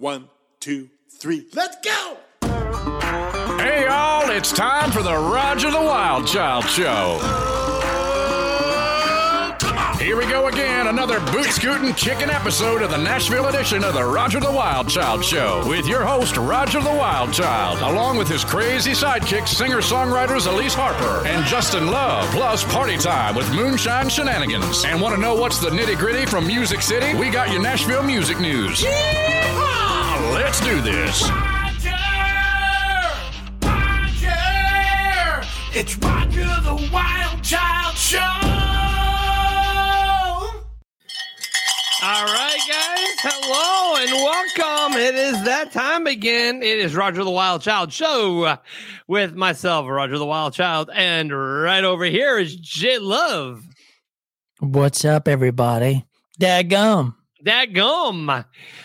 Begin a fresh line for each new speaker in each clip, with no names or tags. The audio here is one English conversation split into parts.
One, two, three, let's go!
Hey, y'all, it's time for the Roger the Wild Child Show. Here we go again, another boot scooting chicken episode of the Nashville edition of the Roger the Wild Child Show with your host, Roger the Wild Child, along with his crazy sidekicks, singer songwriters Elise Harper and Justin Love, plus party time with moonshine shenanigans. And want to know what's the nitty gritty from Music City? We got your Nashville music news. Yeehaw! Let's do this. Roger! Roger!
It's Roger the Wild Child Show.
All right, guys. Hello and welcome. It is that time again. It is Roger the Wild Child show with myself, Roger the Wild Child, and right over here is J Love.
What's up, everybody? Dadgum.
Dadgum.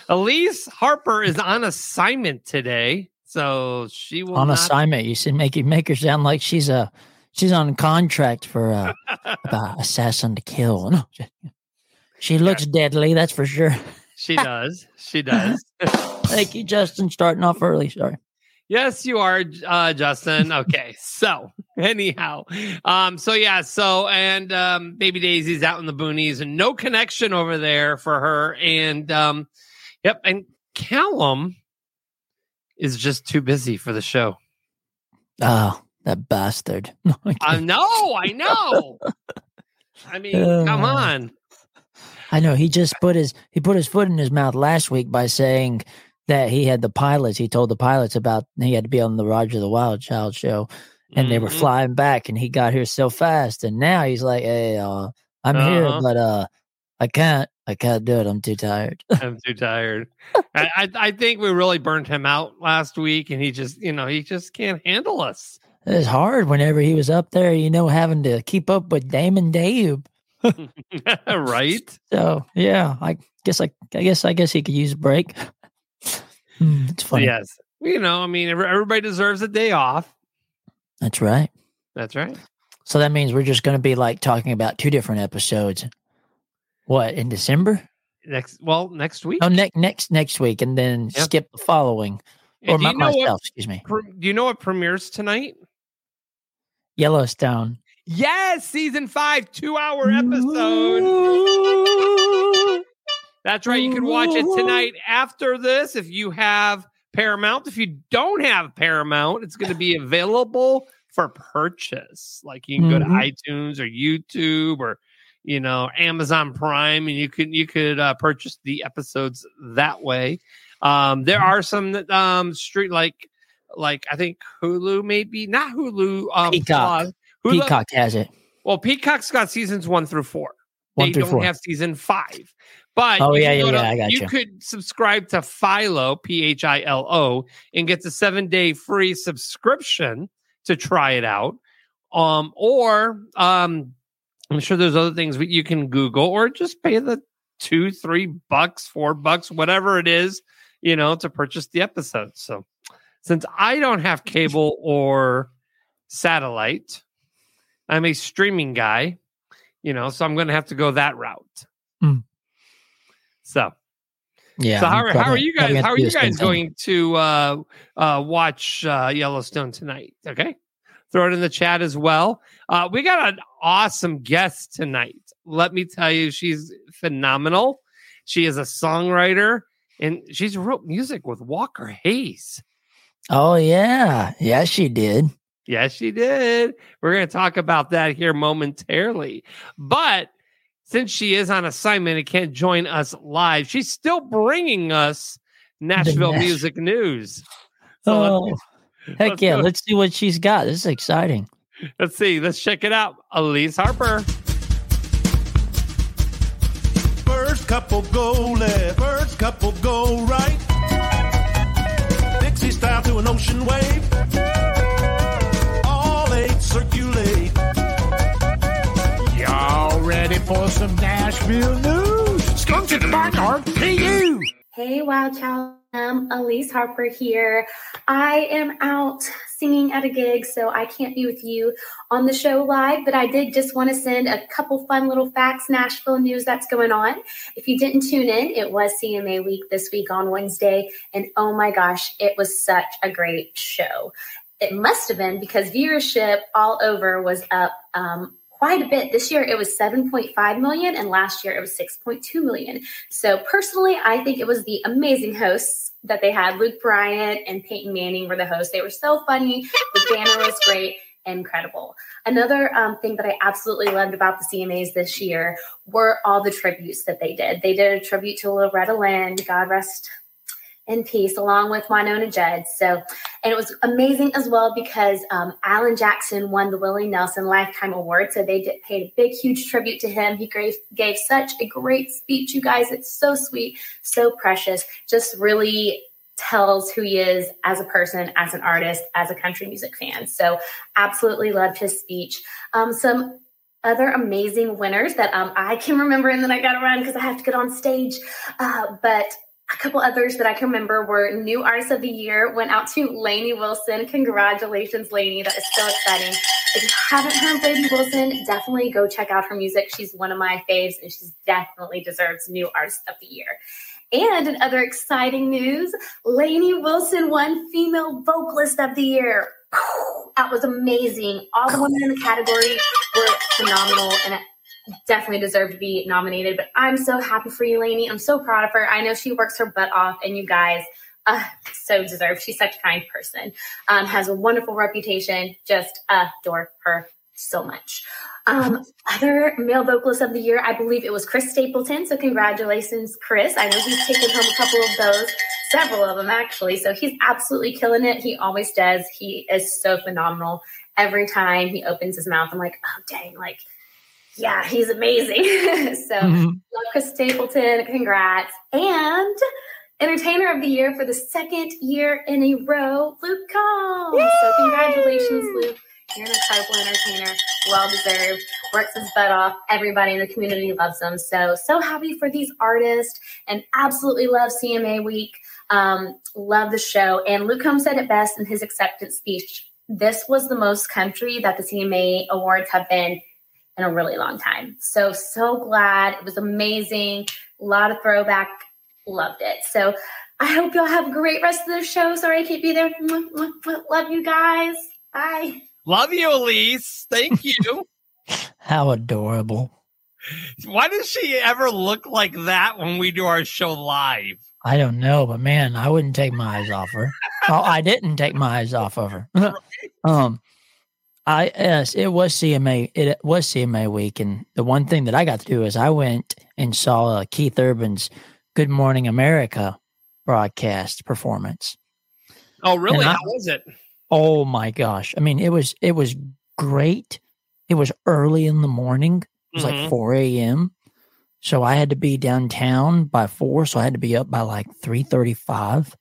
Elise Harper is on assignment today, so she will
on
not-
assignment. You should make you make her sound like she's a she's on contract for uh, a assassin to kill. No, she looks deadly. That's for sure.
She does. She does.
Thank you, Justin. Starting off early. Sorry.
Yes, you are, uh, Justin. Okay, so anyhow, um, so yeah, so and um, baby Daisy's out in the boonies, and no connection over there for her, and um, yep, and Callum is just too busy for the show.
Oh, that bastard.
I know, I know. I mean, come
Uh,
on.
I know he just put his he put his foot in his mouth last week by saying that he had the pilots. He told the pilots about he had to be on the Roger the Wild Child show, and they were
Mhm.
flying back, and he got here so fast, and now he's like, "Hey, uh, I'm here,
Uh-huh.
but uh, I can't, I can't do it. I'm too tired."
I'm too tired. I, I I think we really burned him out last week, and he just you know he just can't handle us.
It's hard whenever he was up there, you know, having to keep up with Damon Dave.
right?
So yeah, I guess I, I guess I guess he could use a break. Hmm, it's funny.
Yes. You know, I mean, everybody deserves a day off.
That's right.
That's right.
So that means we're just going to be like talking about two different episodes. What in December?
Next, well, next week.
Oh, next next next week, and then
Yep.
skip the following, or my, myself.
what?
Excuse me.
pre- Do you know what premieres tonight?
Yellowstone.
Yes, season five, two-hour episode. That's right. You can watch it tonight after this if you have Paramount. If you don't have Paramount, it's going to be available for purchase. Like you can go to
Mhm.
iTunes or YouTube or you know Amazon Prime, and you could you could uh, purchase the episodes that way. Um, there are some that um street like like I think Hulu maybe not Hulu um
Peacock.
Hulu-
Peacock has it.
well, Peacock's got seasons one through four.
One
they
through
don't
four.
have season five. But
Oh,
you
yeah, yeah,
to-
yeah, I got
you
you.
could subscribe to Philo, P H I L O, and get the seven day free subscription to try it out. Um, or um, I'm sure there's other things you can Google or just pay the two, three bucks, four bucks, whatever it is, you know, to purchase the episode. So since I don't have cable or satellite, I'm a streaming guy, you know, so I'm going to have to go that route.
Hmm.
So,
Yeah.
so how, are- how are you guys? How are you guys
thing.
going to uh, uh, watch uh, Yellowstone tonight? Okay, throw it in the chat as well. Uh, we got an awesome guest tonight. Let me tell you, she's phenomenal. She is a songwriter and she's wrote music with Walker Hayes.
Oh yeah, yeah, she did.
Yes, she did. We're going to talk about that here momentarily. But since she is on assignment and can't join us live, she's still bringing us Nashville
Nash-
music news. So oh, let's-
Oh, heck
let's
yeah!
go.
Let's see what she's got. This is exciting.
let's see. Let's check it out. Elise Harper.
First couple go left, first couple go right. Dixie style to an ocean wave. All eight circulate.
Ready for some Nashville news? Skunk to the barnyard. You.
Hey, Wild Child. I'm Elise Harper here. I am out singing at a gig, so I can't be with you on the show live, but I did just want to send a couple fun little facts, Nashville news that's going on. If you didn't tune in, it was CMA week this week on Wednesday, and oh my gosh, it was such a great show. It must have been because viewership all over was up um, quite a bit. This year it was 7.5 million, and last year it was 6.2 million. So, personally, I think it was the amazing hosts that they had. Luke Bryan and Peyton Manning were the hosts. They were so funny. The banner was great. Incredible. Another um, thing that I absolutely loved about the CMAs this year were all the tributes that they did. They did a tribute to Loretta Lynn, God rest in peace, along with Wynonna Judd. So, and it was amazing as well because um, Alan Jackson won the Willie Nelson Lifetime Award. So they did paid a big, huge tribute to him. He gave, gave such a great speech, you guys. It's so sweet, so precious. Just really tells who he is as a person, as an artist, as a country music fan. So, absolutely loved his speech. Um, some other amazing winners that um, I can remember and then I got to run because I have to get on stage. Uh, but a couple others that I can remember were New Artist of the Year went out to Lainey Wilson. Congratulations, Lainey. That is so exciting. If you haven't heard Lainey Wilson, definitely go check out her music. She's one of my faves and she's definitely deserves New Artist of the Year. And in other exciting news, Lainey Wilson won Female Vocalist of the Year. That was amazing. All the women in the category were phenomenal and definitely deserve to be nominated. But I'm so happy for you, Lainey. I'm so proud of her. I know she works her butt off, and you guys uh, so deserve. She's such a kind person. Um, has a wonderful reputation. Just adore her so much. Um, other male vocalist of the year, I believe it was Chris Stapleton. So congratulations, Chris. I know he's taken home a couple of those, several of them actually. So he's absolutely killing it. He always does. He is so phenomenal. Every time he opens his mouth, I'm like, oh dang, like yeah, he's amazing. so mm-hmm. love Chris Stapleton. Congrats. And Entertainer of the Year for the second year in a row, Luke Combs. Yay! So congratulations, Luke. You're an incredible entertainer. Well deserved. Works his butt off. Everybody in the community loves him. So, so happy for these artists and absolutely love CMA week. Um, love the show. And Luke Combs said it best in his acceptance speech. This was the most country that the CMA awards have been in a really long time. So, so glad. It was amazing. A lot of throwback. Loved it. So, I hope y'all have a great rest of the show. Sorry I can't be there. Love you guys. Bye.
Love you, Elise. Thank you.
How adorable.
Why does she ever look like that when we do our show live?
I don't know, but man, I wouldn't take my eyes off her. oh, I didn't take my eyes off of her. um, I yes, it was CMA. It was CMA week, and the one thing that I got to do is I went and saw uh, Keith Urban's "Good Morning America" broadcast performance.
Oh, really? I, How was it?
Oh my gosh! I mean, it was it was great. It was early in the morning. It was mm-hmm. like four a.m. So I had to be downtown by four. So I had to be up by like three thirty-five.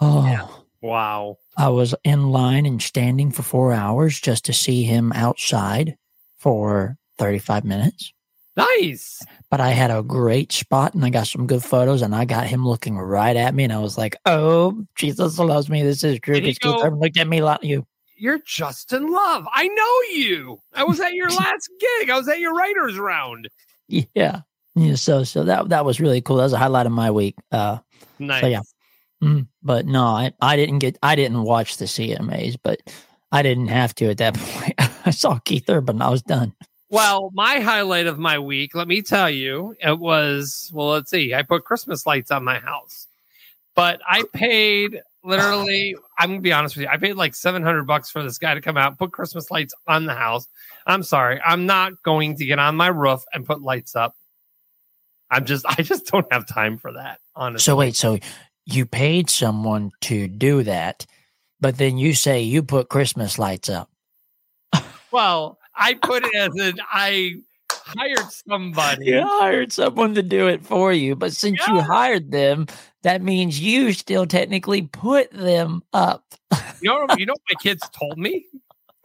Oh, yeah.
wow!
I was in line and standing for four hours just to see him outside for 35 minutes.
Nice.
But I had a great spot and I got some good photos and I got him looking right at me and I was like, oh, Jesus loves me. This is true. Because Keith looked at me like you.
You're Justin Love. I know you. I was at your last gig. I was at your writers round.
Yeah. Yeah. So so that that was really cool. That was a highlight of my week. Uh
nice.
So yeah. Mm, but no, I, I didn't get I didn't watch the CMAs, but I didn't have to at that point. I saw Keith Urban, I was done.
Well, my highlight of my week, let me tell you, it was well, let's see, I put Christmas lights on my house. But I paid literally, I'm gonna be honest with you, I paid like 700 bucks for this guy to come out, put Christmas lights on the house. I'm sorry, I'm not going to get on my roof and put lights up. I'm just I just don't have time for that, honestly.
So wait, so you paid someone to do that, but then you say you put Christmas lights up.
well, I put it as an I hired somebody.
You hired someone to do it for you, but since yeah. you hired them, that means you still technically put them up.
you know, you know what my kids told me?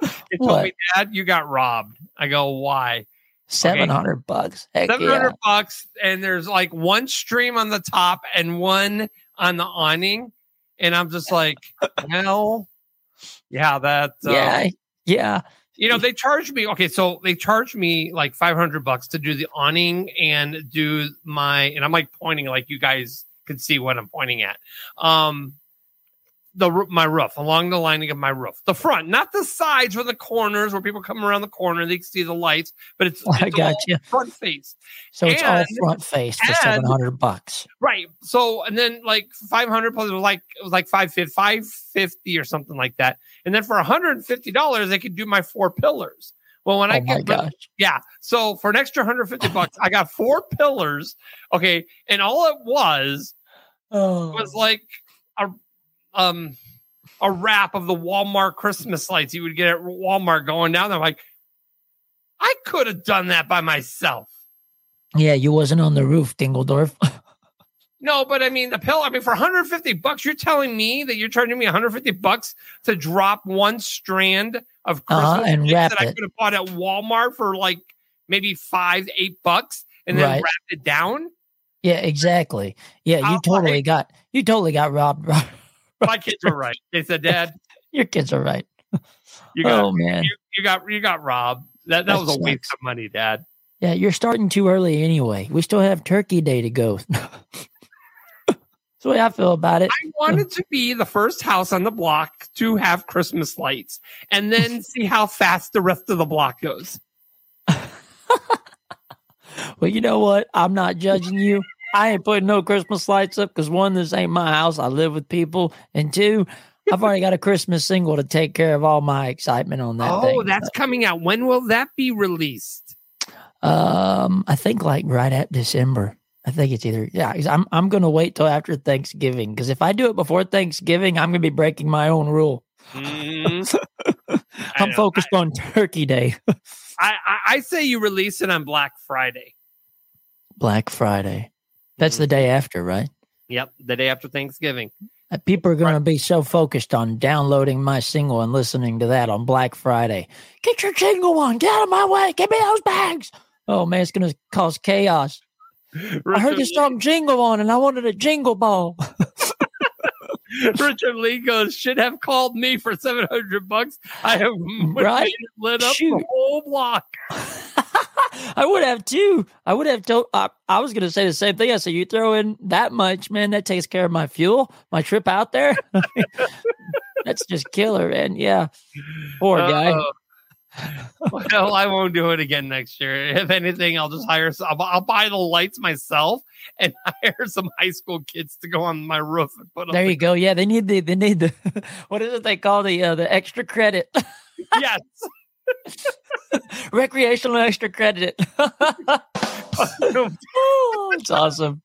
They told what? me, Dad, you got robbed. I go, why?
Seven hundred bucks. Heck
Seven
yeah.
bucks, and there's like one stream on the top and one on the awning, and I'm just like, well, yeah, that uh,
Yeah, yeah.
you know they charge me okay so they charge me like 500 bucks to do the awning and do my and i'm like pointing like you guys can see what i'm pointing at um the my roof along the lining of my roof the front not the sides or the corners where people come around the corner they can see the lights but it's,
I
it's
got
all
you.
front face
So it's all front face for
and-
seven hundred bucks.
Right. So and then like 500 plus it was like it was like 550, 550 or something like that. And then for 150 dollars, they could do my four pillars. Well, when I
Oh my
get
gosh.
yeah, so for an extra 150 bucks, I got four pillars. Okay, and all it was
Oh,
was like a um a wrap of the Walmart Christmas lights you would get at Walmart going down there. Like, I could have done that by myself.
yeah, you wasn't on the roof, Dingledorf.
No, but I mean the pill. I mean, for 150 bucks, you're telling me that you're charging me 150 bucks to drop one strand of Christmas
Uh-huh, and
lights
wrap
that I could have bought at Walmart for like maybe five, eight bucks, and then
Right.
wrap it down.
yeah, exactly. Yeah, you
I'll
totally
buy-
got you totally got robbed.
My kids were right. They said, "Dad,
Your kids are right.
you got
Oh man.
you, you got you got robbed. That that
That
was a waste of money, Dad."
Yeah, you're starting too early anyway. We still have Turkey Day to go. That's the way I feel about it.
I wanted to be the first house on the block to have Christmas lights, and then see how fast the rest of the block goes.
Well, you know what? I'm not judging you. I ain't putting no Christmas lights up because one, this ain't my house. I live with people, and two, I've already got a Christmas single to take care of all my excitement on that.
oh,
thing.
that's coming out. When will that be released?
Um, I think like right at December. I think it's either yeah. I'm I'm gonna wait till after Thanksgiving because if I do it before Thanksgiving, I'm gonna be breaking my own rule.
I
I'm focused on Turkey Day,
I, I, I say you release it on Black Friday.
Black Friday. That's the
Mhm.
day after, right?
Yep, the day after Thanksgiving.
Uh, People are going to be so focused on downloading my single and listening to that on Black Friday. Get your jingle on. Get out of my way. Give me those bags. Oh, man, it's going to cause chaos. I heard this song jingle on and I wanted a jingle ball.
Richard Lee goes, should have called me for 700 bucks. I have
Right?
lit up
Shoot.
the whole block.
I would have too. I would have told. I, I was going to say the same thing. I said, you throw in that much, man, that takes care of my fuel, my trip out there. That's just killer, man. Yeah. Poor guy.
Uh, well, I won't do it again next year. If anything, I'll just hire. Some, I'll, I'll buy the lights myself and hire some high school kids to go on my roof and put up.
There
the-
you go. Yeah, they need the they need the what is it they call the uh, the extra credit,
yes.
recreational extra credit. oh, it's awesome.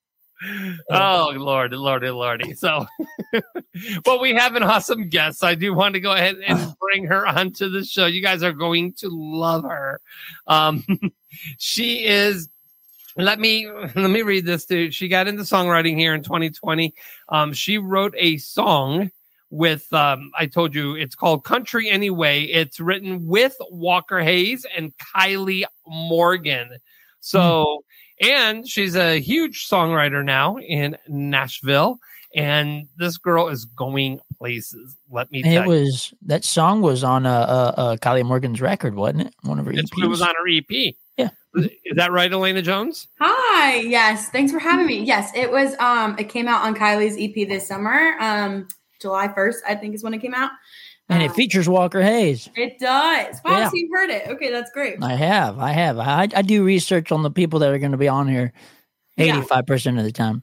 oh lordy lordy lordy. So well we have an awesome guest i do want to go ahead and bring her onto the show. You guys are going to love her. Um she is let me let me read this dude she got into songwriting here in 2020 um she wrote a song with um i told you it's called country anyway it's written with walker hayes and kylie morgan so and she's a huge songwriter now in Nashville. And this girl is going places. Let me
And
tell
it
you.
was that song was on uh, uh, uh Kylie Morgan's record, wasn't it? One of her
It's-
EPs.
It was on her EP.
Yeah.
Is that right, Elena Jones?
Hi. Yes. Thanks for having me. Yes, it was um it came out on Kylie's EP this summer. Um July 1st, I think is when it came out.
and it features Walker Hayes.
it does. Wow,
Yeah.
so you've heard it. Okay, that's great.
I have, I have. I, I do research on the people that are going to be on here, eighty-five percent of the time.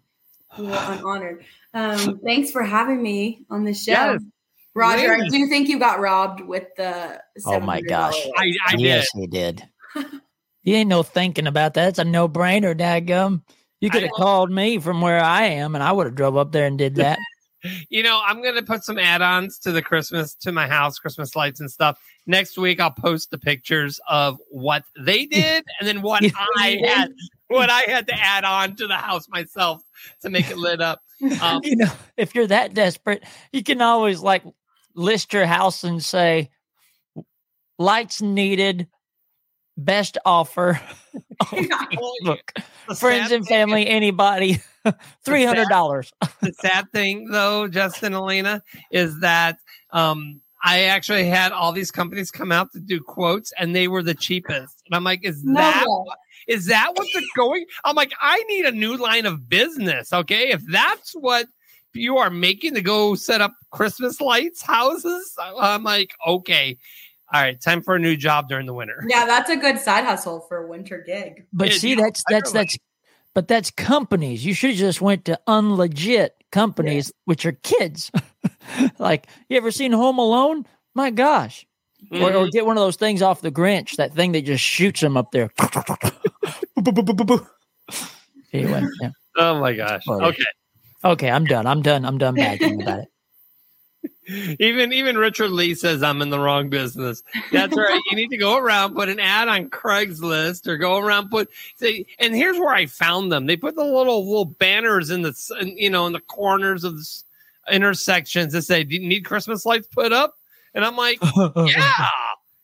Well, I'm honored. Um, thanks for having me on the show.
Yes.
Roger, I
Yes.
do think you got robbed with the
Oh my gosh.
I, I
yes, he did. you ain't no thinking about that. It's a no-brainer, dadgum. You could have called me from where I am, and I would have drove up there and did that.
You know, I'm going to put some add ons to the Christmas, to my house, Christmas lights and stuff. Next week, I'll post the pictures of what they did and then what I had. What I had to add on to the house myself to make it lit up. Um,
you know, if you're that desperate, you can always like list your house and say lights needed, best offer.
The
Friends and family, anybody, three hundred dollars.
the sad thing though, Justin Elena, is that um I actually had all these companies come out to do quotes and they were the cheapest. And I'm like, is
No
that
way.
what- is that what's it going? I'm like, I need a new line of business. Okay. If that's what you are making to go set up Christmas lights houses, I'm like, okay. All right, time for a new job during the winter.
Yeah, that's a good side hustle for a winter gig.
But
Yeah,
see,
you
that's that's that's, but that's companies. You should have just went to unlegit companies, which are kids. like, you ever seen Home Alone? My gosh. Or,
Mm-hmm.
or get one of those things off the Grinch, that thing that just shoots them up there. anyway, yeah.
Oh my gosh. Okay.
okay, I'm done. I'm done. I'm done bagging about it.
Even even Richard Lee says I'm in the wrong business. That's right. you need to go around, put an ad on Craigslist, or go around put. Say, and here's where I found them. They put the little little banners in the you know in the corners of the intersections that say, "Do you need Christmas lights put up?" And I'm like, "Yeah."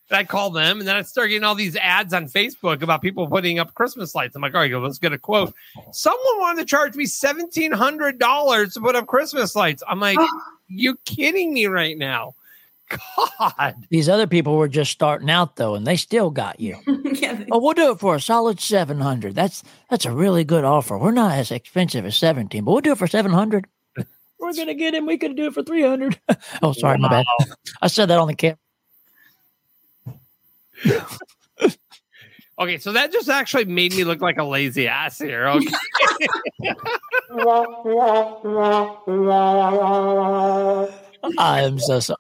And I call them, and then I start getting all these ads on Facebook about people putting up Christmas lights. I'm like, all right, let's get a quote. Oh. Someone wanted to charge me seventeen hundred dollars to put up Christmas lights. I'm like, you kidding me right now? God,
These other people were just starting out though, and they still got you.
yeah,
Oh, we'll do it for a solid seven hundred. That's that's a really good offer. We're not as expensive as seventeen, but we'll do it for seven hundred. We're gonna get him. We could do it for three hundred. oh, sorry, my bad. I said that on the camera.
Okay, so that just actually made me look like a lazy ass here. Okay.
I am so sorry.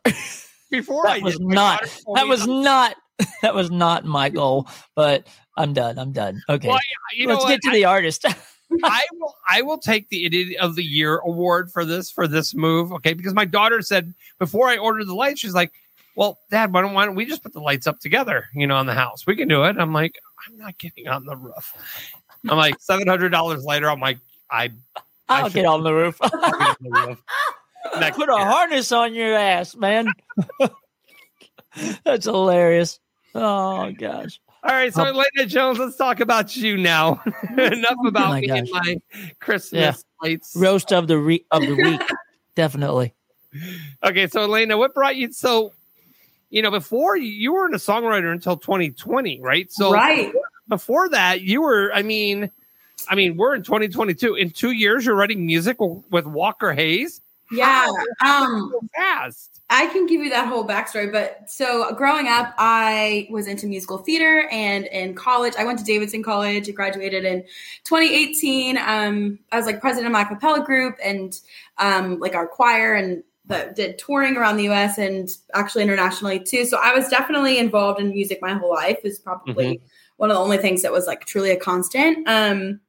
Before I
was
did,
not.
daughter
That
me-
was not. That was not my goal. But I'm done. I'm done. Okay,
Well, you
let's
what?
get to the artist.
I will I will take the idiot of the year award for this for this move. Okay, because my daughter said before I ordered the lights, she's like, "Well, Dad, why don't, why don't we just put the lights up together? You know, on the house, we can do it." I'm like, "I'm not getting on the roof." I'm like, seven hundred dollars later. I'm like, I
I'll get on the roof.
On the roof.
Put a
year.
harness on your ass, man. That's hilarious. Oh gosh.
All right, so
Um,
Elena Jones, let's talk about you now. Enough about
my
me and my Christmas
Yeah.
lights.
Roast of the re- of the week. Definitely.
Okay, so Elena, what brought you? So, you know, before you, weren't a songwriter until 2020, right? So,
right.
before that, you were. I mean, I mean, we're in 2022. In two years, you're writing music w- with Walker Hayes.
Yeah. Um,
So fast.
I can give you that whole backstory, but so growing up, I was into musical theater, and in college, I went to Davidson College. I graduated in 2018. Um, I was like president of my cappella group and um, like our choir, and that did touring around the U.S. and actually internationally too. So I was definitely involved in music my whole life. Is probably one of the only things that was like truly a constant. Um,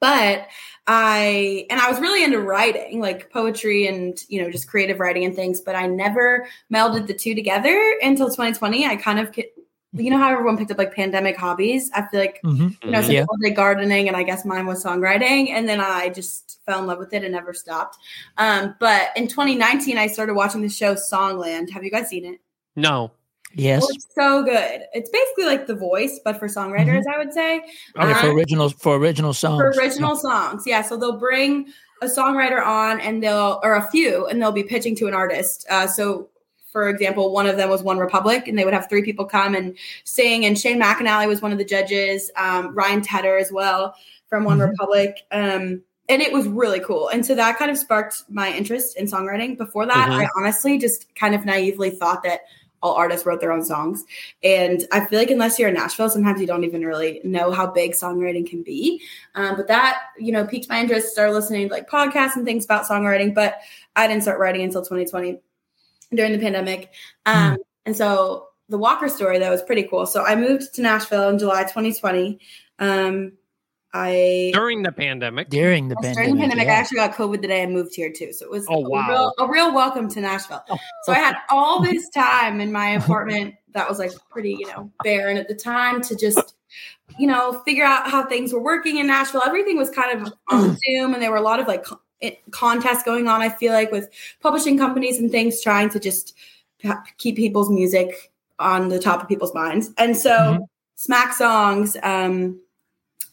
but I and I was really into writing, like poetry and you know just creative writing and things. But I never melded the two together until 2020. I kind of, you know, how everyone picked up like pandemic hobbies. I feel like
hmm
you know some
Yeah.
people did gardening, and I guess mine was songwriting. And then I just fell in love with it and never stopped. Um, but in 2019, I started watching the show Songland. Have you guys seen it?
No.
Yes.
Well, it's so good. It's basically like The Voice, but for songwriters, I would say.
Yeah, for
Um,
original for original songs.
for original songs. Yeah, so they'll bring a songwriter on, and they'll or a few, and they'll be pitching to an artist. Uh, so, for example, one of them was OneRepublic, and they would have three people come and sing. And Shane McAnally was one of the judges. Um, Ryan Tedder as well from One
Mhm.
Republic. Um, and it was really cool. And so that kind of sparked my interest in songwriting. Before that,
Mhm.
I honestly just kind of naively thought that all artists wrote their own songs. And I feel like unless you're in Nashville, sometimes you don't even really know how big songwriting can be. Um, but that, you know, piqued my interest, started listening to like podcasts and things about songwriting. But I didn't start writing until 2020 during the pandemic. Um, And so the Walker story, though, was pretty cool. So I moved to Nashville in July 2020. Um, I
During the pandemic.
during the
Yes,
pandemic.
during the pandemic, I actually got COVID the day I moved here too. So it was
Oh,
a,
wow.
real, a real welcome to Nashville. So I had all this time in my apartment that was like pretty, you know, barren at the time to just, you know, figure out how things were working in Nashville. Everything was kind of on Zoom, and there were a lot of like co- it- contests going on. I feel like with publishing companies and things trying to just keep people's music on the top of people's minds. And so
Mhm.
Smack Songs, um,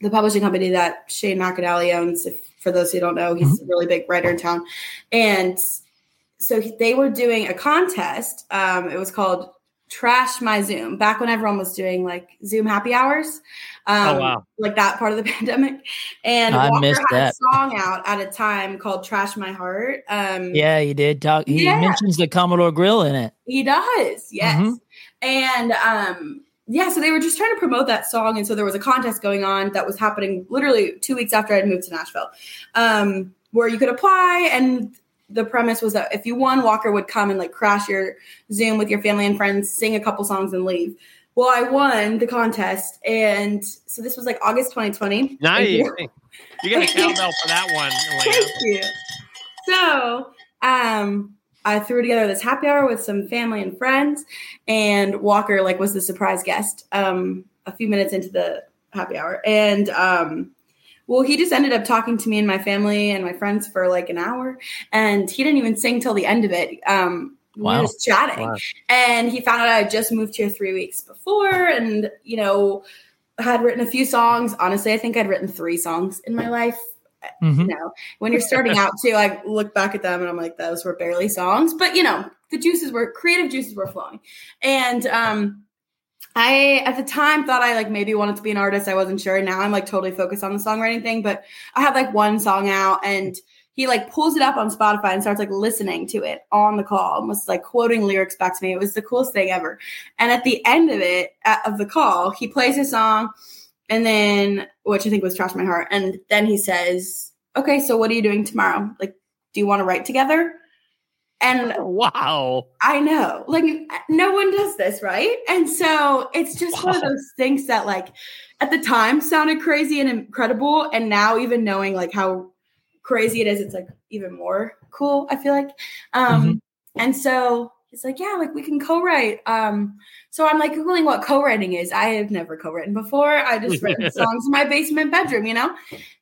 the publishing company that Shane McAnally owns. If, for those who don't know, he's a really big writer in town, and so they were doing a contest. Um, it was called Trash My Zoom. Back when everyone was doing like Zoom happy hours, um,
Oh, wow.
like that part of the pandemic. And
I
Walker
missed
had
that.
a song out at a time called Trash My Heart. Um,
Yeah, he did talk. He
Yeah.
mentions the Commodore Grill in it.
he does, yes.
Mhm.
And um, yeah, so they were just trying to promote that song, and so there was a contest going on that was happening literally two weeks after I'd moved to Nashville, um, where you could apply, and the premise was that if you won, Walker would come and like crash your Zoom with your family and friends, sing a couple songs, and leave. Well, I won the contest, and so this was like August 2020.
Nice. You get a cowbell for that one.
Thank you. So, um, I threw together this happy hour with some family and friends, and Walker like was the surprise guest. Um, a few minutes into the happy hour, and um, well, he just ended up talking to me and my family and my friends for like an hour, and he didn't even sing till the end of it. Um, we
Wow.
were just chatting,
Wow.
and he found out I had just moved here three weeks before, and you know, had written a few songs. Honestly, I think I'd written three songs in my life
Mhm.
you know, when you're starting out too, I look back at them and I'm like, those were barely songs, but you know, the juices were creative juices were flowing. And um I at the time thought I like maybe wanted to be an artist. I wasn't sure. Now I'm like totally focused on the songwriting thing, but I had like one song out and he like pulls it up on Spotify and starts like listening to it on the call was like quoting lyrics back to me. It was the coolest thing ever. And at the end of it, at, of the call, he plays his song and then, which I think was Trash My Heart. And then he says, Okay, so what are you doing tomorrow? Like, do you want to write together? And
Wow.
I know, like, no one does this, right? And so it's just one of those things that, like, at the time sounded crazy and incredible. And now, even knowing like how crazy it is, it's like even more cool, I feel like. Um, And so he's like, Yeah, like, we can co write. Um, so I'm like Googling what co writing is. I have never co written before. I just written songs in my basement bedroom, you know?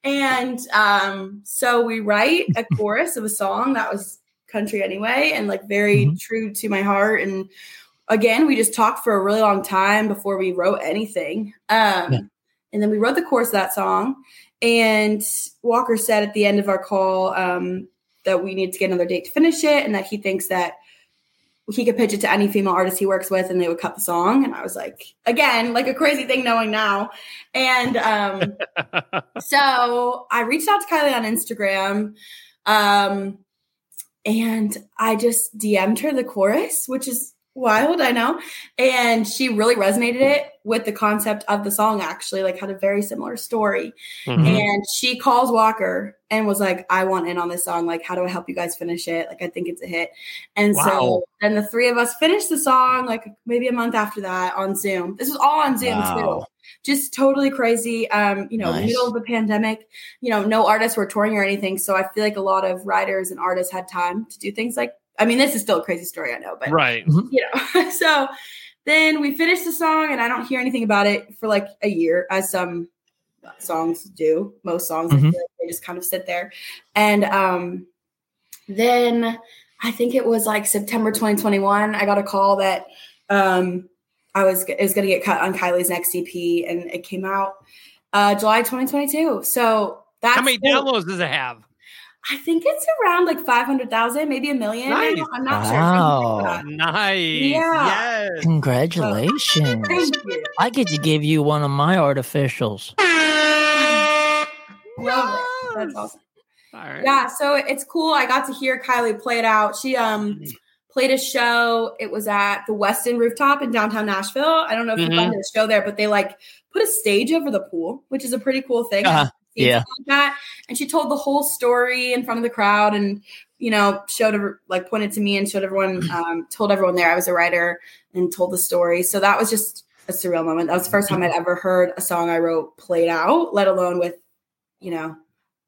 And um, so we write a chorus of a song that was country anyway, and like very
Mhm.
true to my heart. And again, we just talked for a really long time before we wrote anything. Um,
Yeah.
And then we wrote the chorus of that song. And Walker said at the end of our call um, that we need to get another date to finish it, and that he thinks that he could pitch it to any female artist he works with and they would cut the song. And I was like, again, like a crazy thing knowing now. And um, so I reached out to Kylie on Instagram. Um, and I just DM'd her the chorus, which is wild, I know. And she really resonated it with the concept of the song, actually, like had a very similar story.
Mhm.
And she calls Walker and was like, I want in on this song. Like, how do I help you guys finish it? Like, I think it's a hit. And
Wow.
so then the three of us finished the song, like maybe a month after that on Zoom. This was all on Zoom
Wow.
too. Just totally crazy. Um, you know,
Nice.
middle of the pandemic, you know, no artists were touring or anything. So I feel like a lot of writers and artists had time to do things like I mean, this is still a crazy story, I know, but
Right.
you know. so then we finished the song, and I don't hear anything about it for like a year, as some songs do. Most songs, I
Mhm.
like they just kind of sit there. And um, then I think it was like September 2021. I got a call that um, I was it was going to get cut on Kylie's next EP, and it came out uh, July 2022. So that's
How many
the-
downloads does it have?
I think it's around like 500,000, maybe a million.
Nice.
I'm not
Wow.
sure.
Nice.
Yeah.
Yes.
Congratulations.
Thank you.
I get to give you one of my artificials.
Love it. That's awesome.
All right.
Yeah, so it's cool. I got to hear Kylie play it out. She um played a show. It was at the Westin rooftop in downtown Nashville. I don't know if you've been to the show there, but they like put a stage over the pool, which is a pretty cool thing.
Uh-huh.
Seen
Yeah.
Like that. And she told the whole story in front of the crowd and you know, showed her like pointed to me and showed everyone, um, told everyone there I was a writer and told the story. So that was just a surreal moment. That was the first time I'd ever heard a song I wrote played out, let alone with, you know,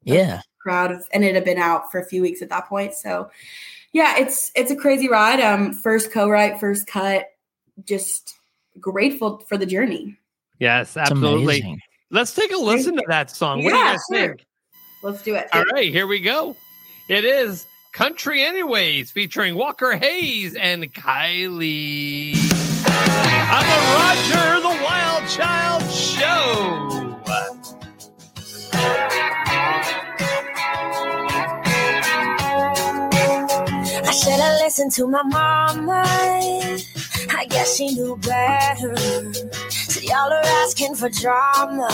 Yeah.
crowd of, and it had been out for a few weeks at that point. So yeah, it's it's a crazy ride. Um first co-write, first cut, just grateful for the journey.
Yes, absolutely.
Amazing.
Let's take a listen to that song. What do you guys
sure.
think?
Let's do it.
All right, here we go. It is Country Anyways featuring Walker Hayes and Kylie. On the Roger the Wild Wild Child Show.
I should have listened to my mama. I guess she knew better. So y'all are asking for drama.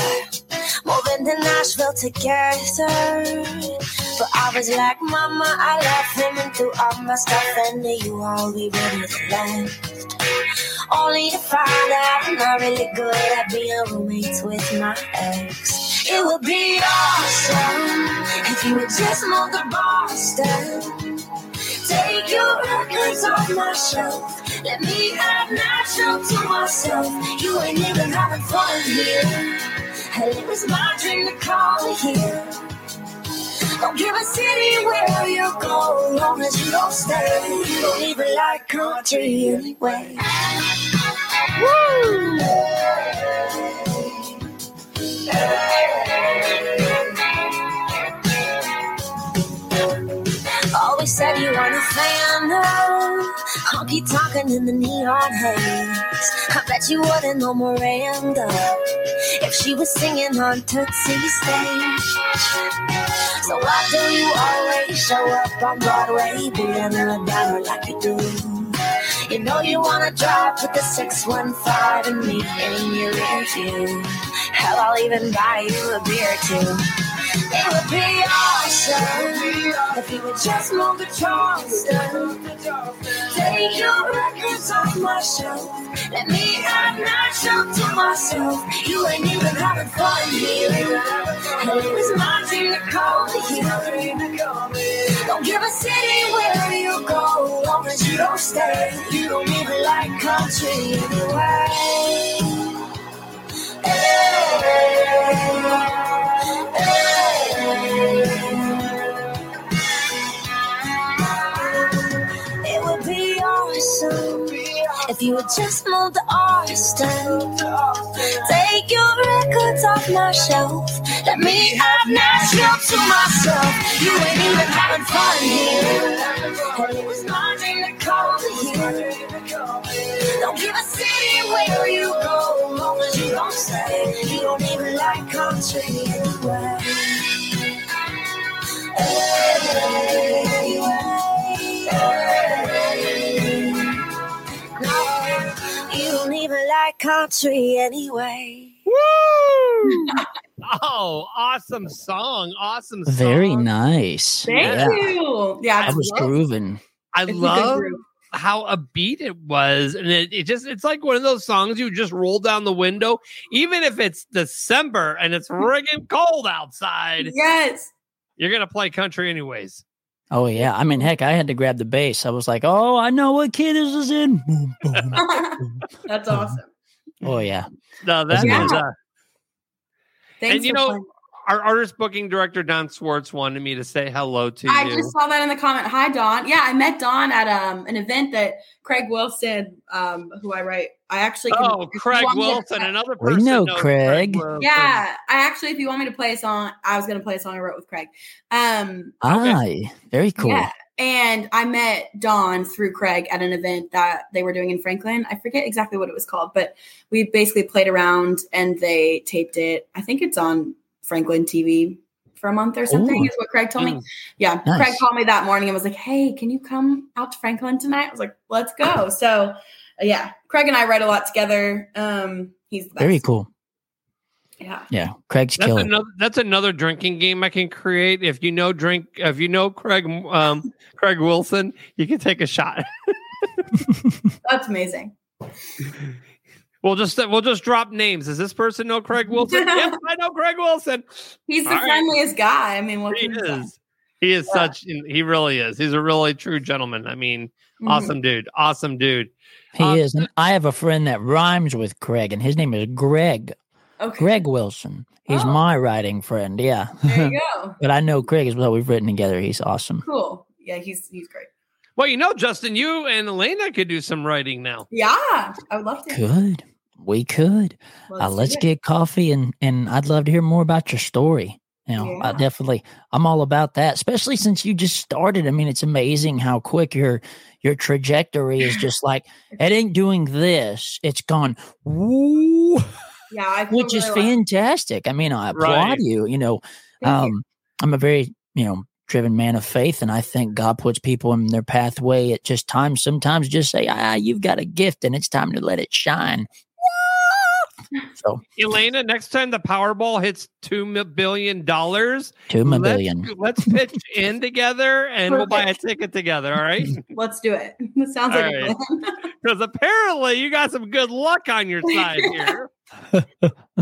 Moving to Nashville together. But I was like, Mama, I love him and threw all my stuff into you all we really left. Only to find out I'm not really good at being roommates with my ex. It would be awesome if you would just move to Boston. Take your records off my shelf. Let me have Nashville to myself. You ain't even having fun here. And it was my dream to call here. Don't give a city where you go, long as you don't stay. You don't even like country anyway. Always said you weren't a fan of honky tonking in the neon haze. I bet you wouldn't know Miranda if she was singing on Tootsie's stage. So why do you always show up on Broadway being a diner like you do? You know you wanna drive with the 615 and me in your rear view. Hell, I'll even buy you a beer too. It would be awesome if you would just move to Charleston. Take your records off my shelf. Let me have Nashville to myself. You ain't even having fun here. And it was my dream to call here. Don't give a city where you go, long as you don't stay. You don't even like country anyway. It if you would just move to Austin. Take your records off my shelf. Let me have Nashville to myself. You ain't even having fun here. It was my dream to call here. Don't give a city where you go, long as you don't stay. You don't even like country anyway. No, you like country anyway.
Woo! oh, awesome song. Awesome song.
Very nice.
Thank
yeah.
you. Yeah,
I
it's
was
love-
grooving.
I
it's
love
group.
how upbeat it was. And it, it just, it's like one of those songs you just roll down the window, even if it's December and it's friggin' cold outside,
Yes.
you're going to play country anyways.
Oh yeah. I mean, heck, I had to grab the bass. I was like, oh, I know what key this is in. Boom, boom.
That's awesome.
oh yeah.
No, that
Yeah.
is, uh,
Thanks
and you
for
know,
playing.
Our artist booking director, Don Swartz, wanted me to say hello to
I
you.
I just saw that in the comment. Hi, Don. Yeah, I met Don at um an event that Craig Wilson, um, who I write. I actually can,
oh, Craig
want me to-
Wilson, another
We
person.
know
knows
Craig.
Yeah, I actually, if you want me to play a song, I was gonna play a song I wrote with Craig. Um,
Aye. Very cool.
yeah, and I met Don through Craig at an event that they were doing in Franklin. I forget exactly what it was called, but we basically played around and they taped it. I think it's on Franklin TV for a month or something.
Ooh.
Is what Craig told me.
Mm.
Yeah,
Nice.
Craig called me that morning and was like, "Hey, can you come out to Franklin tonight?" I was like, "Let's go." So, uh, yeah, Craig and I write a lot together. Um, he's the best.
Very cool.
Yeah.
Yeah. Craig's
That's
killer.
another. That's another drinking game I can create. If you know drink, if you know Craig, um, Craig Wilson, you can take a shot.
That's amazing.
We'll just we'll just drop names. Does this person know Craig Wilson? yes, I know Craig Wilson.
He's the
All right.
friendliest guy. I mean, what
He
can you
is. He is
Yeah.
such. He really is. He's a really true gentleman. I mean,
Mhm.
awesome dude. Awesome dude.
he
uh,
is. And I have a friend that rhymes with Craig, and his name is Greg.
Okay.
Greg Wilson. He's
Oh.
my writing friend. Yeah.
There you go.
but I know Craig as well. We've written together. He's awesome.
Cool. Yeah, he's he's great.
Well, you know, Justin, you and Elena could do some writing now.
Yeah, I would love to.
Could. We could. uh, let's get coffee and and I'd love to hear more about your story. You know, I definitely I'm all about that, especially since you just started. I mean, it's amazing how quick your your trajectory is just like it ain't doing this. It's gone woo.
Yeah,
which is
really lucky.
fantastic. I mean, I applaud
Right.
you. You know,
Thank you.
um, I'm a very you know driven man of faith, and I think God puts people in their pathway at just times. Sometimes just say, ah, you've got a gift, and it's time to let it shine. So
Elena, next time the Powerball hits two billion dollars,
two
let's,
million.
let's pitch in together and we'll buy a ticket together. All right?
Let's do it. That sounds
All
like
right.
a plan.
Because apparently you got some good luck on your side here.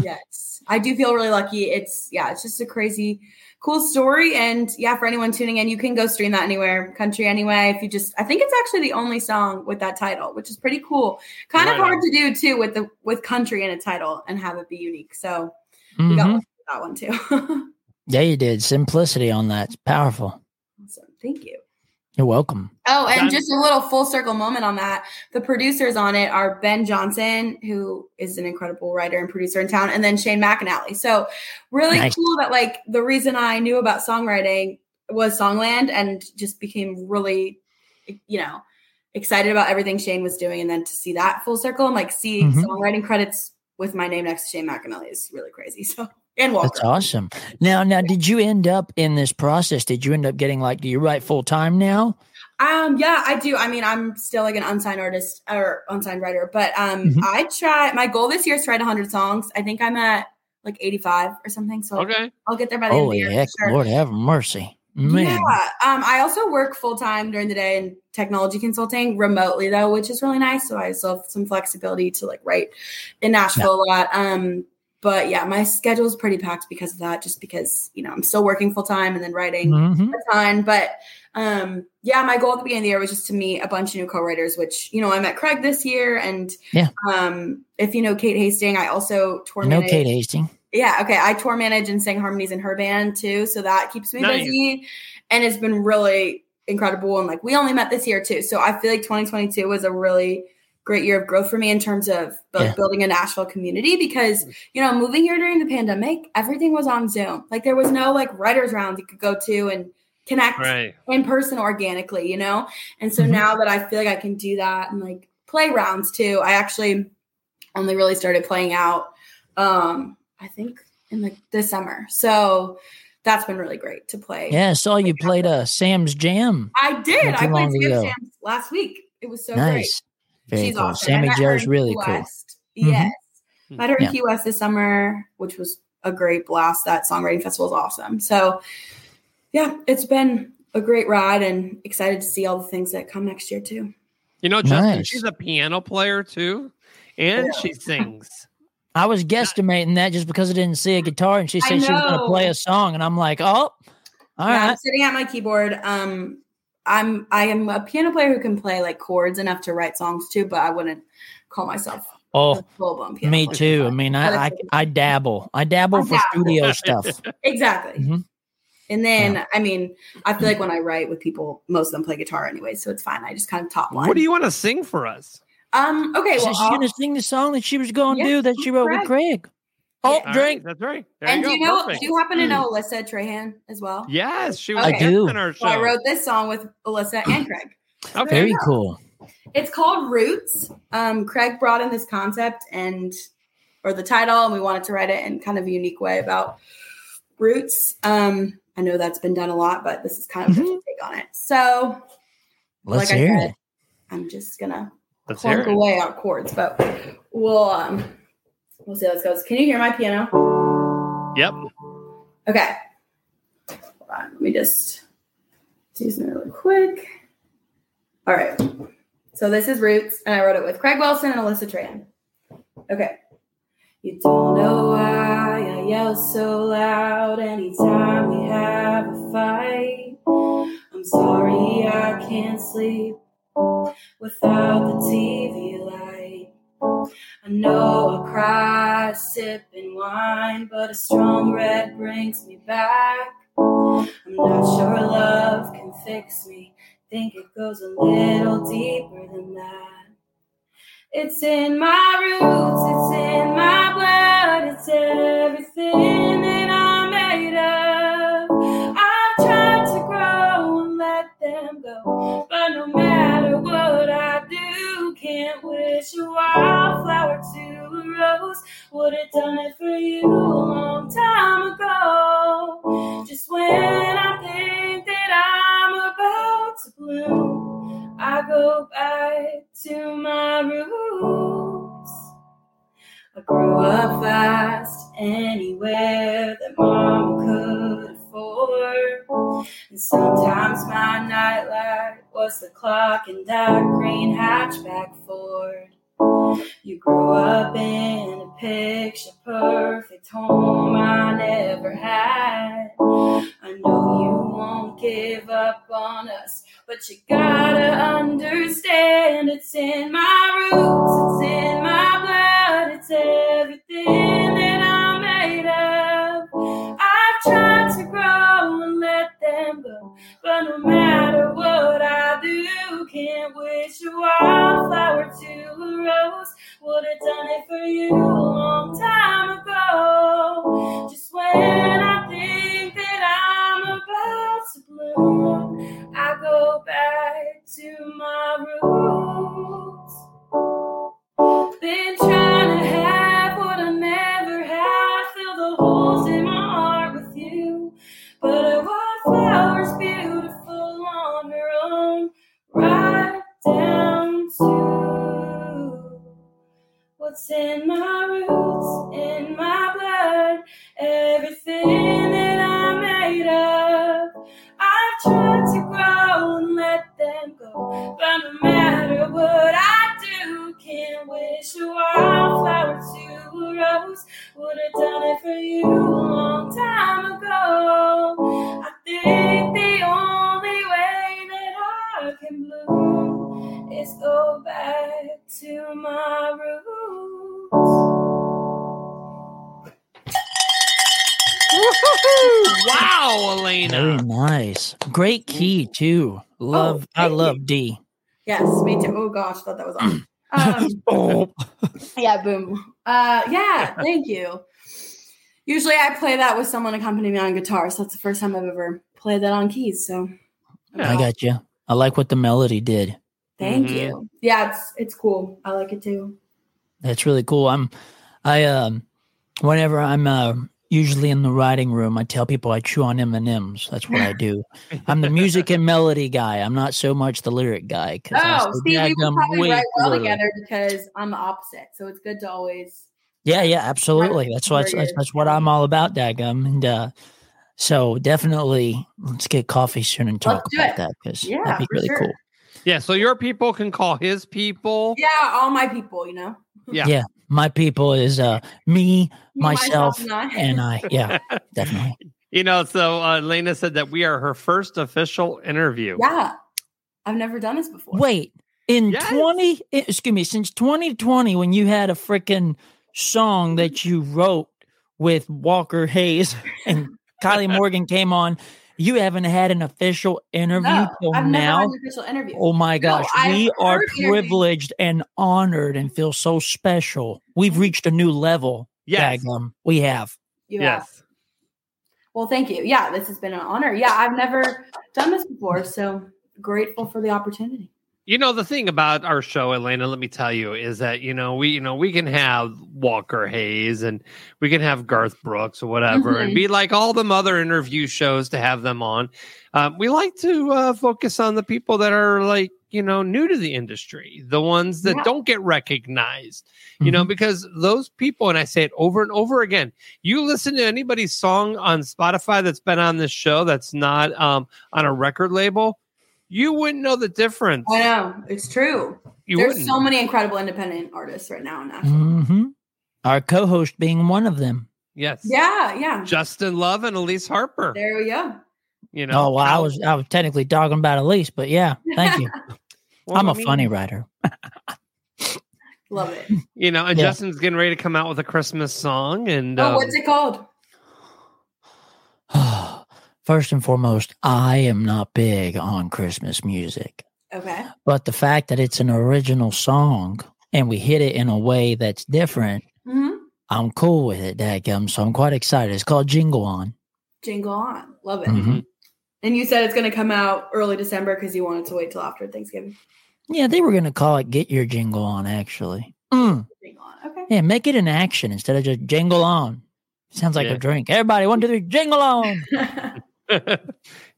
yes, I do feel really lucky. It's yeah, it's just a crazy, cool story. And yeah, for anyone tuning in, you can go stream that anywhere, country anyway. If you just, I think it's actually the only song with that title, which is pretty cool. Kind
Right
of hard
on.
to do too with the with country in a title and have it be unique. So we got
mm-hmm.
lucky with that one too.
Yeah, you did. Simplicity on that. It's powerful.
awesome, thank you.
You're welcome.
Oh, and
Done.
just a little full circle moment on that. The producers on it are Ben Johnson, who is an incredible writer and producer in town, and then Shane McAnally. So really
Nice.
cool that like the reason I knew about songwriting was Songland and just became really, you know, excited about everything Shane was doing. And then to see that full circle and like see
Mhm.
songwriting credits with my name next to Shane McAnally is really crazy. So and Walker.
That's awesome. Now, now, did you end up in this process? Did you end up getting like? Do you write full time now?
Um, yeah, I do. I mean, I'm still like an unsigned artist or unsigned writer, but um,
Mhm.
I try. My goal this year is to write 100 songs. I think I'm at like 85 or something, so
Okay.
I'll get there by the end of the
Holy
year.
heck,
sure.
Lord have mercy, man.
Yeah. Um, I also work full time during the day in technology consulting remotely though, which is really nice. So I still have some flexibility to like write in Nashville a lot. Um, but yeah, my schedule is pretty packed because of that, just because you know I'm still working full time and then writing
Mhm.
a ton. But um, yeah, my goal at the beginning of the year was just to meet a bunch of new co-writers, which you know I met Craig this year, and
Yeah.
um, if you know Kate Hasting, I also tour
I know
manage.
Kate Hastings.
Yeah, okay, I tour manage and sing harmonies in her band too, so that keeps me
Nice.
busy, and it's been really incredible. And like we only met this year too, so I feel like 2022 was a really great year of growth for me in terms of like
Yeah.
building a Nashville community because you know moving here during the pandemic, everything was on Zoom. Like there was no like writers rounds you could go to and connect
Right.
in person organically, you know? And so
Mhm.
now that I feel like I can do that and like play rounds too, I actually only really started playing out um I think in like this summer. So that's been really great to play.
Yeah, I saw you played uh, Sam's Jam.
I did. I played
long
Sam
ago.
Last week. It was so great.
Nice. Very
She's
cool.
awesome.
Sammy
met her
Joe's really
Key
cool.
West. Yes.
Mhm.
Met her in
Yeah.
Key West this summer, which was a great blast. That songwriting festival is awesome. So yeah, it's been a great ride and excited to see all the things that come next year too.
You know, Justin,
Nice.
she's a piano player too, and she sings.
I was guesstimating that just because I didn't see a guitar and she said she was going to play a song. And I'm like, oh, all
yeah,
right.
I'm sitting at my keyboard. Um, I'm I am a piano player who can play like chords enough to write songs too, but I wouldn't call myself
Oh,
full blown piano.
me too. I mean, I, I, I dabble. I dabble
I
for
dabble.
studio stuff.
Exactly.
Mhm.
And then, I mean, I feel like when I write with people, most of them play guitar anyway, so it's fine. I just kind of top line.
What do you want to sing for us?
Um. Okay.
So
Well,
she's
I'll-
going to sing the song that she was going to
Yeah,
do that she wrote with Craig. Oh,
Yeah.
Drink.
right, that's right. There
and
you
do you know?
Perfect.
Do you happen to know Alyssa Trahan as well?
Yes, she was
I
a guest
do.
in our show.
So I wrote this song with Alyssa and Craig.
Okay.
Very cool.
It's called Roots. Um, Craig brought in this concept and or the title, and we wanted to write it in kind of a unique way about roots. Um, I know that's been done a lot, but this is kind of a different take on it. So,
Let's
like I
hear
said,
it.
I'm just gonna
Let's hear
away on chords, but we'll um we'll see how this goes. Can you hear my piano?
Yep.
Okay. Hold on. Let me just do something really quick. All right. So this is Roots, and I wrote it with Craig Wilson and Alyssa Trahan. Okay. You don't know why I yell so loud anytime we have a fight. I'm sorry I can't sleep without the TV light. I know I cry sipping wine, but a strong red brings me back. I'm not sure love can fix me. Think it goes a little deeper than that. It's in my roots, it's in my blood, it's everything that I'm made of. I've tried to grow and let them go, but no matter what I can't wish a wildflower to a rose. It have done it for you a long time ago. Just when I think that I'm about to bloom, I go back to my roots. I grew up fast anywhere that mom could And sometimes my nightlight was the clock in that green hatchback Ford. You grew up in a picture perfect home I never had. I know you won't give up on us, but you gotta understand it's in my roots, it's in my blood, it's everything that I'm made of. I've tried to grow go, but no matter what I do, can't wish a wildflower to a rose. Would have done it for you a long time ago. Just when I think that I'm about to bloom, I go back to my roots. What's in my roots, in my blood, everything that I'm made of. I've tried to grow and let them go, but no matter what I do, can't wish a wildflower to a rose. Would have done it for you a long time ago. Back to my roots.
wow,
Very nice. Great key too. Love I
thank you.
love D.
Yes, me too. Oh gosh, thought that was awesome. Um,
Oh.
yeah, boom. Uh, yeah, thank you. Usually I play that with someone accompanying me on guitar, so that's the first time I've ever played that on keys. So
I got you. I like what the melody did.
Thank
Mhm.
you. Yeah, it's it's cool. I like it too.
That's really cool. I'm I um whenever I'm uh usually in the writing room, I tell people I chew on M and M's. That's what I do. I'm the music and melody guy. I'm not so much the lyric guy. 'cause I
Oh, see, we
daggum
would probably
way
write well
too
together because I'm the opposite. So it's good to always.
Yeah, yeah, absolutely. That's what that's, that's what I'm all about, Dagum. And uh so definitely let's get coffee soon and talk about
it.
that because
Yeah,
that'd be really
sure.
cool.
Yeah, so your people can call his people.
Yeah, all my people, you know.
Yeah.
Yeah. My people is uh me,
Me,
myself,
and I.
and I. Yeah, definitely.
You know, so uh, Elena said that we are her first official interview.
yeah, I've never done this before.
Wait, in
Yes.
20, eh, excuse me, since 2020, when you had a freaking song that you wrote with Walker Hayes and Kylie Morgan came on, you haven't had an official interview
no,
till
I've never
now.
had an official interview.
Oh my gosh,
I've
we are
heard interviews.
privileged and honored and feel so special. We've mm-hmm. reached a new level.
Yes.
Daggum. We have.
You have.
Yes.
Well, thank you. Yeah, this has been an honor. Yeah, I've never done this before, so grateful for the opportunity.
You know the thing about our show, Elena. Let me tell you is that you know we you know we can have Walker Hayes and we can have Garth Brooks or whatever, and
Mhm.
be like all the other interview shows to have them on. Um, we like to uh, focus on the people that are like you know new to the industry, the ones that
Yeah.
don't get recognized. You know
Mhm.
because those people, and I say it over and over again. You listen to anybody's song on Spotify that's been on this show that's not um, on a record label. You wouldn't know the difference.
I know it's true.
You
There's
wouldn't.
so many incredible independent artists right now in Nashville.
hmm Our co host being one of them.
Yes.
Yeah, yeah.
Justin Love and Elise Harper.
There we go.
You know.
oh, well, I was I was technically talking about Elise, but yeah, thank you.
Well,
I'm a
mean,
funny writer.
Love it.
You know, and
Yeah.
Justin's getting ready to come out with a Christmas song, and
Oh,
um,
what's it called?
First and foremost, I am not big on Christmas music,
Okay.
but the fact that it's an original song and we hit it in a way that's different,
hmm
I'm cool with it, Dadgum. So I'm quite excited. It's called Jingle On.
Jingle on. Love it.
Mhm.
And you said it's going to come out early December because you wanted to wait till after Thanksgiving.
Yeah, they were going to call it Get Your Jingle On, actually. Mm.
Jingle on. Okay.
Yeah, make it an action instead of just jingle on. Sounds like
Yeah.
a drink. Everybody, one, two, three, jingle on.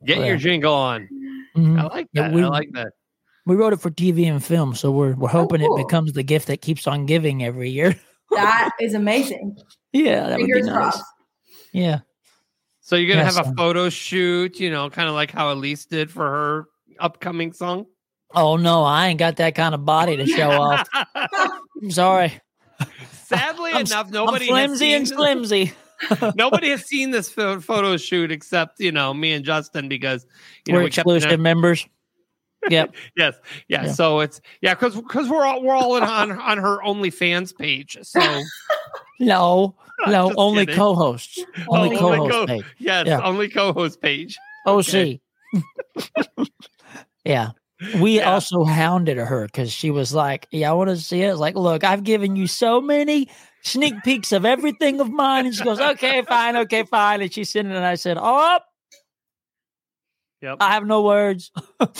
Get
Yeah.
your jingle on.
Mhm.
I like
Yeah,
that.
we-
I like that.
We wrote it for TV and film, so we're we're hoping
cool.
it becomes the gift that keeps on giving every year.
that is amazing.
yeah, that would be nice.
crossed.
Yeah.
So you're gonna
Yes,
have a photo shoot, you know, kind of like how Elise did for her upcoming song.
Oh no, I ain't got that kind of body to show off. I'm sorry.
Sadly
I'm
enough, nobody
I'm
has
flimsy and
seen-
slimsy.
nobody has seen this pho- photo shoot except you know me and Justin because you
We're
we kept
exclusive members. Yep.
yes yeah,
Yeah.
so it's yeah because because we're all we're all in, on on her OnlyFans page so
No, no, only
kidding.
co-hosts.
Oh,
Only
only
co-host
co-
page.
yes
Yeah.
only co-host page oh,
OC. yeah. We
Yeah.
also hounded her because she was like, Yeah, I want to see it. Like, look, I've given you so many sneak peeks of everything of mine. And she goes, Okay, fine, okay, fine. And she's sitting and I said, Oh,
yep
I have no words.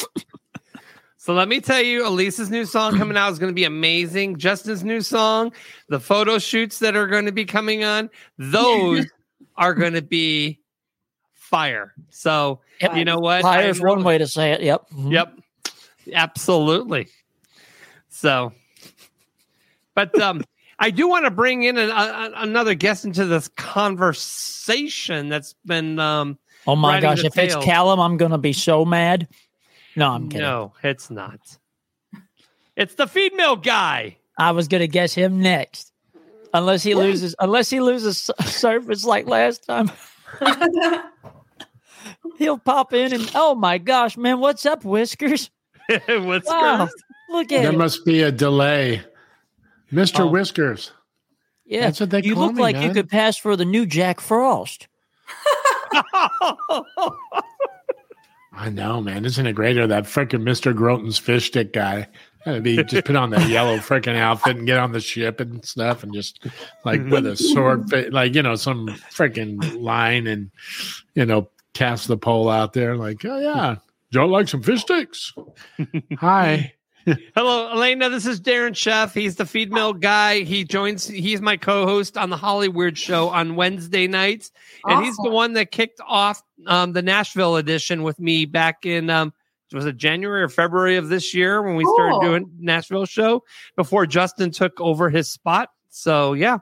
So let me tell you, Elisa's new song coming out is going to be amazing. Justin's new song, the photo shoots that are going to be coming on, those are going to be fire. So
Yep.
you know what?
Fire
is
one way to say it. Yep. Mhm.
Yep, absolutely. So, but um, I do want to bring in an, a, another guest into this conversation that's been um.
Oh my gosh.
the
If it's. Callum, I'm going to be so mad. No, I'm kidding.
No, it's not. It's the feed mill guy.
I was going to guess him next. Unless he loses, unless he loses s- surface like last time. He'll pop in and oh my gosh, man, what's up, Whiskers?
What's
Wow, look at
There
it.
must be a delay. Mr.
Oh.
Whiskers.
Yeah,
That's what they
you look
me,
like you could pass for the new Jack Frost.
I know, man. Isn't it great? Or that freaking Mr. Gorton's fish stick guy. That'd be just put on that yellow freaking outfit and get on the ship and stuff and just like with a sword, like, you know, some freaking line and, you know, cast the pole out there. Like, oh, yeah. Don't like some fish sticks. Hi.
Hello, Elena. This is Darren Chef. He's the feed mill guy. He joins. He's my co-host on the Hollywood Show on Wednesday nights, and he's the one that kicked off um, the Nashville edition with me back in um, was it January or February of this year when we started doing Nashville show before Justin took over his spot. So yeah,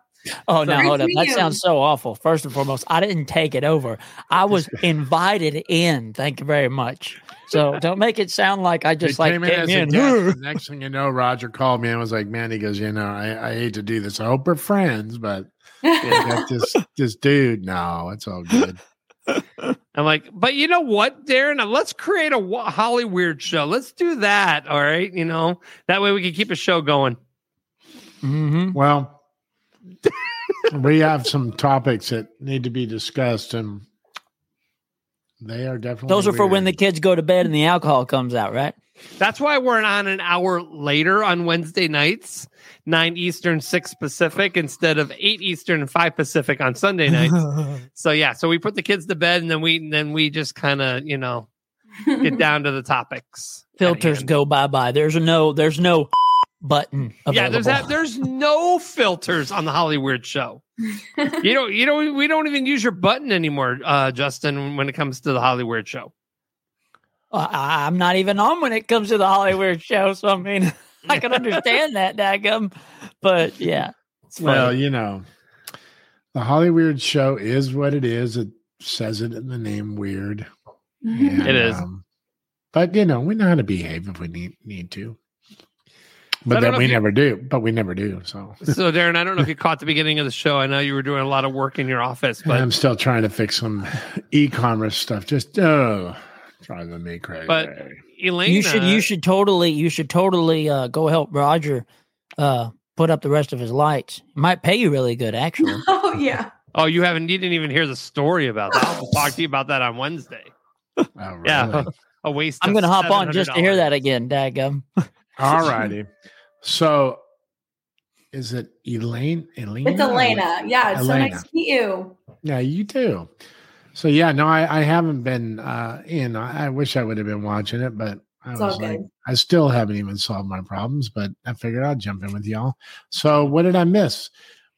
Oh, now
Great
hold up. That sounds so awful. First and foremost, I didn't take it over. I was invited in. Thank you very much. So don't make it sound like I just like
came in
came
as a
in.
Next thing you know, Roger called me and was like, "Man, he goes, you know, I, I hate to do this. I hope we're friends, but I got this this dude. No, it's all good.
I'm like, but you know what, Darren? Let's create a wa- Hollywood show. Let's do that. All right, you know that way we can keep a show going.
Mhm.
Well, we have some topics that need to be discussed, and they are definitely
Those are for when the kids go to bed and the alcohol comes out, right?
That's why we're on an hour later on Wednesday nights, nine Eastern, six Pacific, instead of eight Eastern and five Pacific on Sunday nights. so yeah, so we put the kids to bed and then we then we just kind of you know get down to the topics.
Filters go bye bye. There's no there's no button.
Yeah, there's that. There's no filters on the Hollywood show. you don't. You don't. We don't even use your button anymore, uh, Justin. When it comes to the Hollywood show.
Uh, I- I'm not even on when it comes to the Hollywood show, so I mean, I can understand that, Dagum. But yeah, it's
Well, you know, the Hollywood show is what it is. It says it in the name weird. And,
It is.
um, but you know, we know how to behave if we need need to.
I
But then we
you-
never do. But we never do. So
So, Darren, I don't know if you caught the beginning of the show. I know you were doing a lot of work in your office, but
I'm still trying to fix some e-commerce stuff. Just oh, driving me crazy.
But Elena,
you should you should totally you should totally uh, go help Roger uh, put up the rest of his lights. Might pay you really good, actually.
oh yeah.
Oh, you haven't. You didn't even hear the story about that. I'll talk to you about that on Wednesday.
oh, really?
Yeah, a waste.
I'm going to hop on just to hear that again, Dagum.
All righty. So, is it Elaine? Elaine?
It's Elena. Yeah, it's so
Elena.
nice to meet you.
Yeah, you too. So yeah, no, I, I haven't been uh in. I, I wish I would have been watching it, but I
It's all
was like,
good.
I still haven't even solved my problems, but I figured I'd jump in with y'all. So, what did I miss?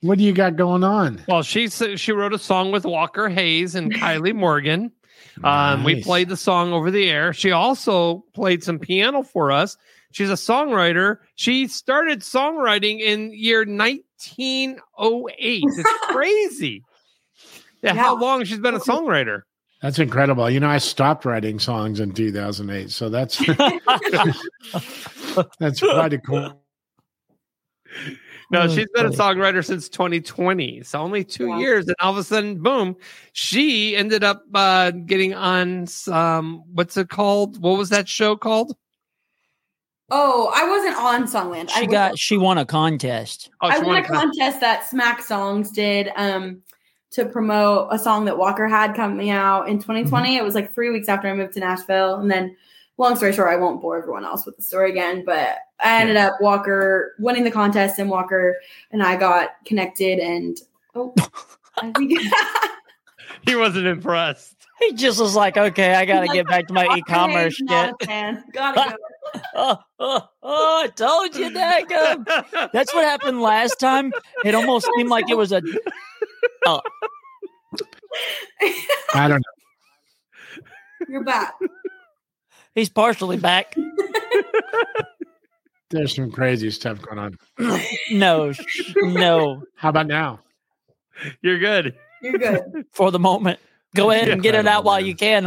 What do you got going on?
Well, she s- she wrote a song with Walker Hayes and Kylie Morgan. Um, we played the song over the air. She also played some piano for us. She's a songwriter. She started songwriting in year 1908. It's crazy. Yeah, how long she's been a songwriter?
That's incredible. You know, I stopped writing songs in 2008, so that's that's quite a cool.
No,
Oh,
she's been a songwriter since 2020. So only two
Wow.
years, and all of a sudden, boom, she ended up uh, getting on some. What's it called? What was that show called?
Oh, I wasn't on Songland. I
She
was-
got she won a contest.
Oh,
I
she
won a
won a con-
contest that Smack Songs did um, to promote a song that Walker had coming out in 2020. It was like three weeks after I moved to Nashville. And then, long story short, I won't bore everyone else with the story again, but I ended up Walker winning the contest, and Walker and I got connected. And oh, think
he wasn't impressed.
He just was like, okay, I got to get back to my
Walker
e-commerce
Hayes, not
shit.
a. Gotta go.
Oh, oh, oh, I told you that. That's what happened last time. It almost seemed like it was a. Oh.
I don't know.
You're back.
He's partially back.
There's some crazy stuff going on.
No, no,
How about now?
You're good.
You're good.
for the moment. Go ahead and get it out while you can.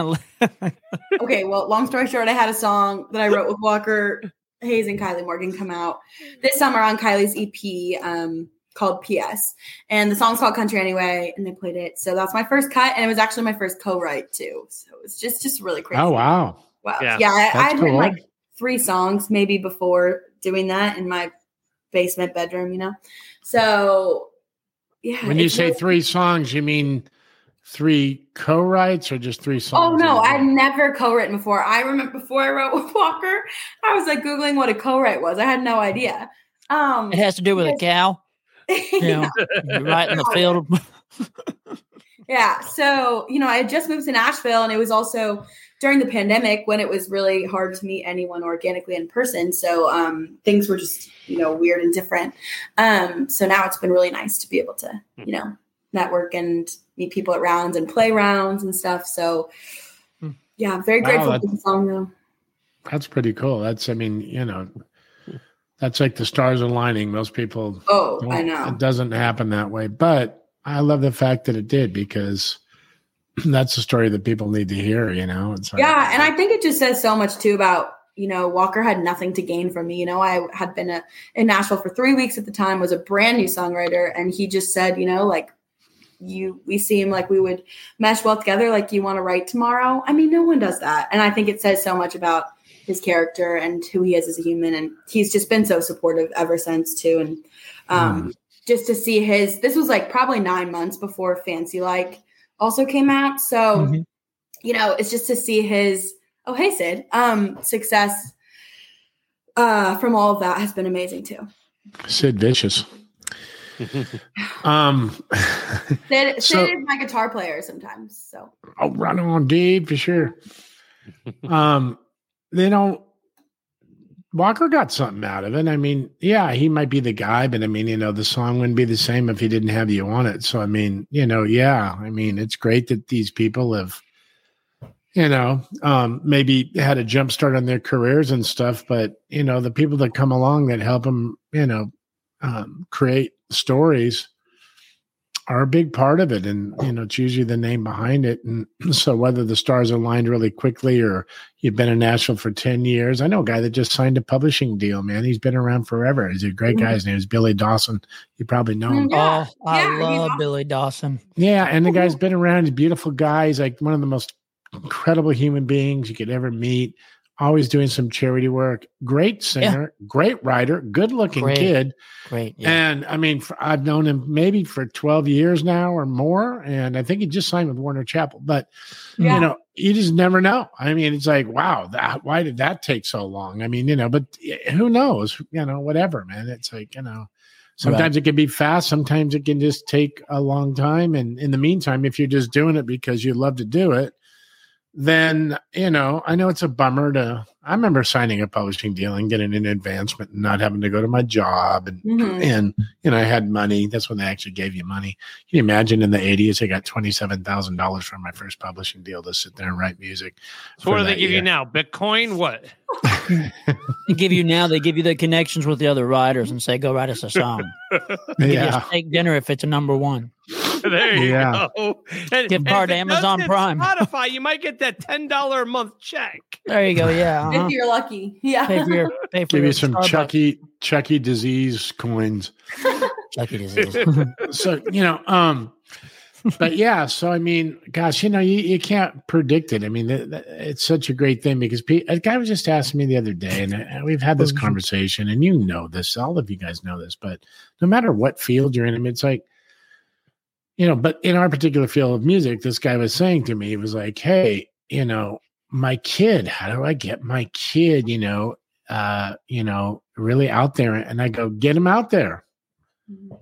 okay, well, long story short, I had a song that I wrote with Walker Hayes and Kylie Morgan come out this summer on Kylie's EP um, called PS. And the song's called Country Anyway, and they played it. So that's my first cut, and it was actually my first co-write too. So it's just just really crazy.
Oh wow!
Wow.
Yeah.
Yeah, I, I
That's
had written like three songs maybe before doing that in my basement bedroom, you know? So yeah.
When you say
really-
three songs, you mean three co-writes or just three songs?
Oh no, I'd never co-written before. I remember before I wrote with Walker, I was like googling what a co-write was. I had no idea. Um,
It has to do with a cow. You know, you're right in the field.
yeah. So you know, I had just moved to Nashville, and it was also during the pandemic when it was really hard to meet anyone organically in person. So um, things were just you know weird and different. Um, so now it's been really nice to be able to you know network and meet people at rounds and play rounds and stuff. So yeah, I'm very grateful
that's-
for the song though.
That's pretty cool. That's, I mean, you know, that's like the stars aligning. Most people,
Oh, I know.
it doesn't happen that way. But I love the fact that it did because that's a story that people need to hear. You know, like,
Yeah, and I think it just says so much too about you know Walker had nothing to gain from me. You know, I had been a, in Nashville for three weeks at the time, was a brand new songwriter, and he just said, you know, like you, we seem like we would mesh well together. Like you want to write tomorrow. I mean, no one does that, and I think it says so much about his character and who he is as a human, and he's just been so supportive ever since too. And um, just to see his, this was like probably nine months before Fancy Like also came out, so
Mhm.
you know, it's just to see his oh hey Sid um success uh from all of that has been amazing too.
Sid Vicious. um,
Sid, Sid
So-
is my guitar player sometimes. So
oh, run on, dude, for sure. um, you know, Walker got something out of it. I mean, yeah, he might be the guy, but I mean, you know, the song wouldn't be the same if he didn't have you on it. So, I mean, you know, yeah, I mean, it's great that these people have, you know, um, maybe had a jump start on their careers and stuff, but you know, the people that come along that help them, you know, um, create stories are a big part of it and you know it's usually the name behind it. And so whether the stars aligned really quickly or you've been in nashville for 10 years i know a guy that just signed a publishing deal man. He's been around forever. He's a great mm. guy. His name is billy dawson. You probably know him.
Mm, yeah.
Oh, I
Yeah,
love
awesome.
Billy Dawson.
yeah and the guy's been around. He's a beautiful guy. He's like one of the most incredible human beings you could ever meet always doing some charity work great singer great writer good looking
Great.
kid
Great. Yeah.
And I mean, for, I've known him maybe for 12 years now or more. And I think he just signed with Warner Chappell. But,
Yeah.
you know, you just never know. I mean, it's like, wow, that, why did that take so long? I mean, you know, but eh, who knows? You know, whatever, man. It's like, you know, sometimes it can be fast. Sometimes it can just take a long time. And in the meantime, if you're just doing it because you love to do it, then you know I know it's a bummer to. I remember signing a publishing deal and getting an advancement and not having to go to my job and
Mhm.
and you know I had money. That's when they actually gave you money. Can you imagine in the eighties I got twenty seven thousand dollars from my first publishing deal to sit there and write music.
So what do they
that
give you now? Bitcoin? What?
They give you now. They give you the connections with the other writers and say, "Go write us a song." Give you a
Yeah,
steak dinner if it's a number one.
There you
Yeah.
go. And,
Gift
and
card
if
to
it does
Amazon Prime.
Spotify, you might get that ten dollar a month check.
There you go. Yeah. uh-huh.
If you're lucky. Yeah.
Pay for your pay for
give
your
you some
Starbucks.
Chucky Chucky disease coins.
Chucky disease.
so you know um but yeah so i mean gosh you know you, you can't predict it i mean th- th- it's such a great thing because pe- a guy was just asking me the other day and uh, we've had this conversation and you know this all of you guys know this but no matter what field you're in I mean, it's like you know but in our particular field of music this guy was saying to me he was like hey you know my kid how do i get my kid you know uh you know really out there and i go get him out there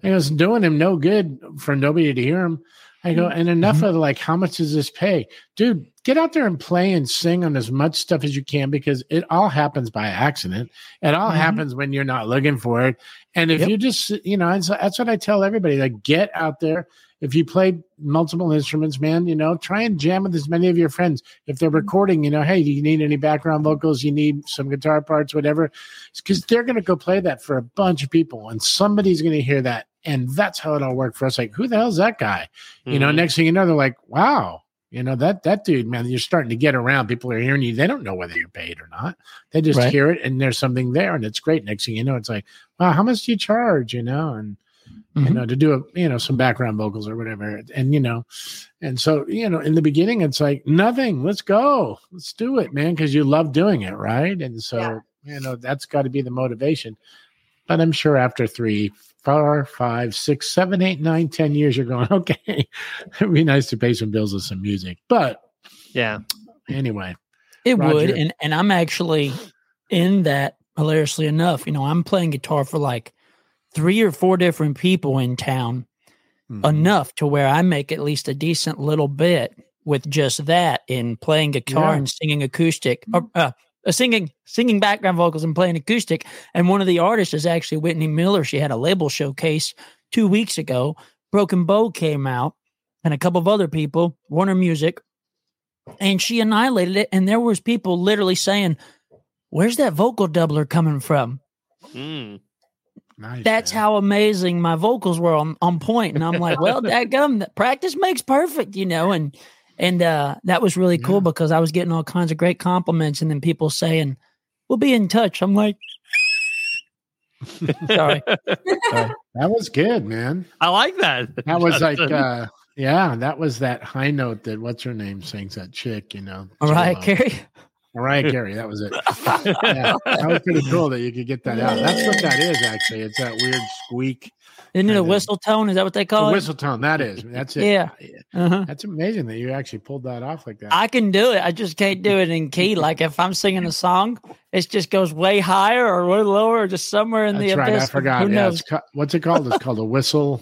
I was doing him no good for nobody to hear him. I go, and enough of like, how much does this pay? Dude, get out there and play and sing on as much stuff as you can because it all happens by accident. It all
Mhm.
happens when you're not looking for it. And if
Yep.
you just, you know, that's, that's what I tell everybody like, get out there. If you play multiple instruments, man, you know, try and jam with as many of your friends. If they're recording, you know, hey, do you need any background vocals? You need some guitar parts, whatever. Because they're going to go play that for a bunch of people and somebody's going to hear that and that's how it all worked for us. Like who the hell's that guy? You know
Mhm.
next thing you know they're like wow you know that that dude man you're starting to get around. People are hearing you. They don't know whether you're paid or not. They just
Right.
hear it and there's something there and it's great. Next thing you know it's like wow how much do you charge? You know and you
Mhm.
know to do a you know some background vocals or whatever and you know and so you know in the beginning it's like nothing let's go let's do it man because you love doing it right and so
Yeah.
you know that's got to be the motivation but i'm sure after three four five six seven eight nine ten years you're going okay it'd be nice to pay some bills with some music but
Yeah.
anyway
It would, and and I'm actually in that hilariously enough. You know, I'm playing guitar for like three or four different people in town,
Mhm.
enough to where I make at least a decent little bit with just that in playing guitar
Yeah.
and singing acoustic, or, uh, uh, singing singing background vocals and playing acoustic. And one of the artists is actually Whitney Miller. She had a label showcase two weeks ago. Broken Bow came out, and a couple of other people, Warner Music, and she annihilated it. And there was people literally saying, "Where's that vocal doubler coming from?"
Mm.
Nice,
That's
man.
how amazing my vocals were on, on point. And I'm like, well, that gum practice makes perfect, you know, and and uh that was really cool
Yeah.
because I was getting all kinds of great compliments and then people saying, We'll be in touch. I'm like Sorry.
that was good man
I like that.
that was like uh yeah that was that high note that what's her name sings that chick you know
All right,
J-Lo.
Carrie.
Mariah Carey, that was it. yeah, that was pretty cool that you could get that out. That's what that is, actually. It's that weird squeak.
Isn't it a whistle tone? Is that what they call it?
whistle tone. That is. That's it.
Yeah. Uh-huh.
That's amazing that you actually pulled that off like that.
I can do it. I just can't do it in key. Like if I'm singing a song, it just goes way higher or way lower or just somewhere in
That's
the
right.
abyss.
I forgot.
Who
Yeah,
knows?
it's ca- what's it called? It's called a whistle.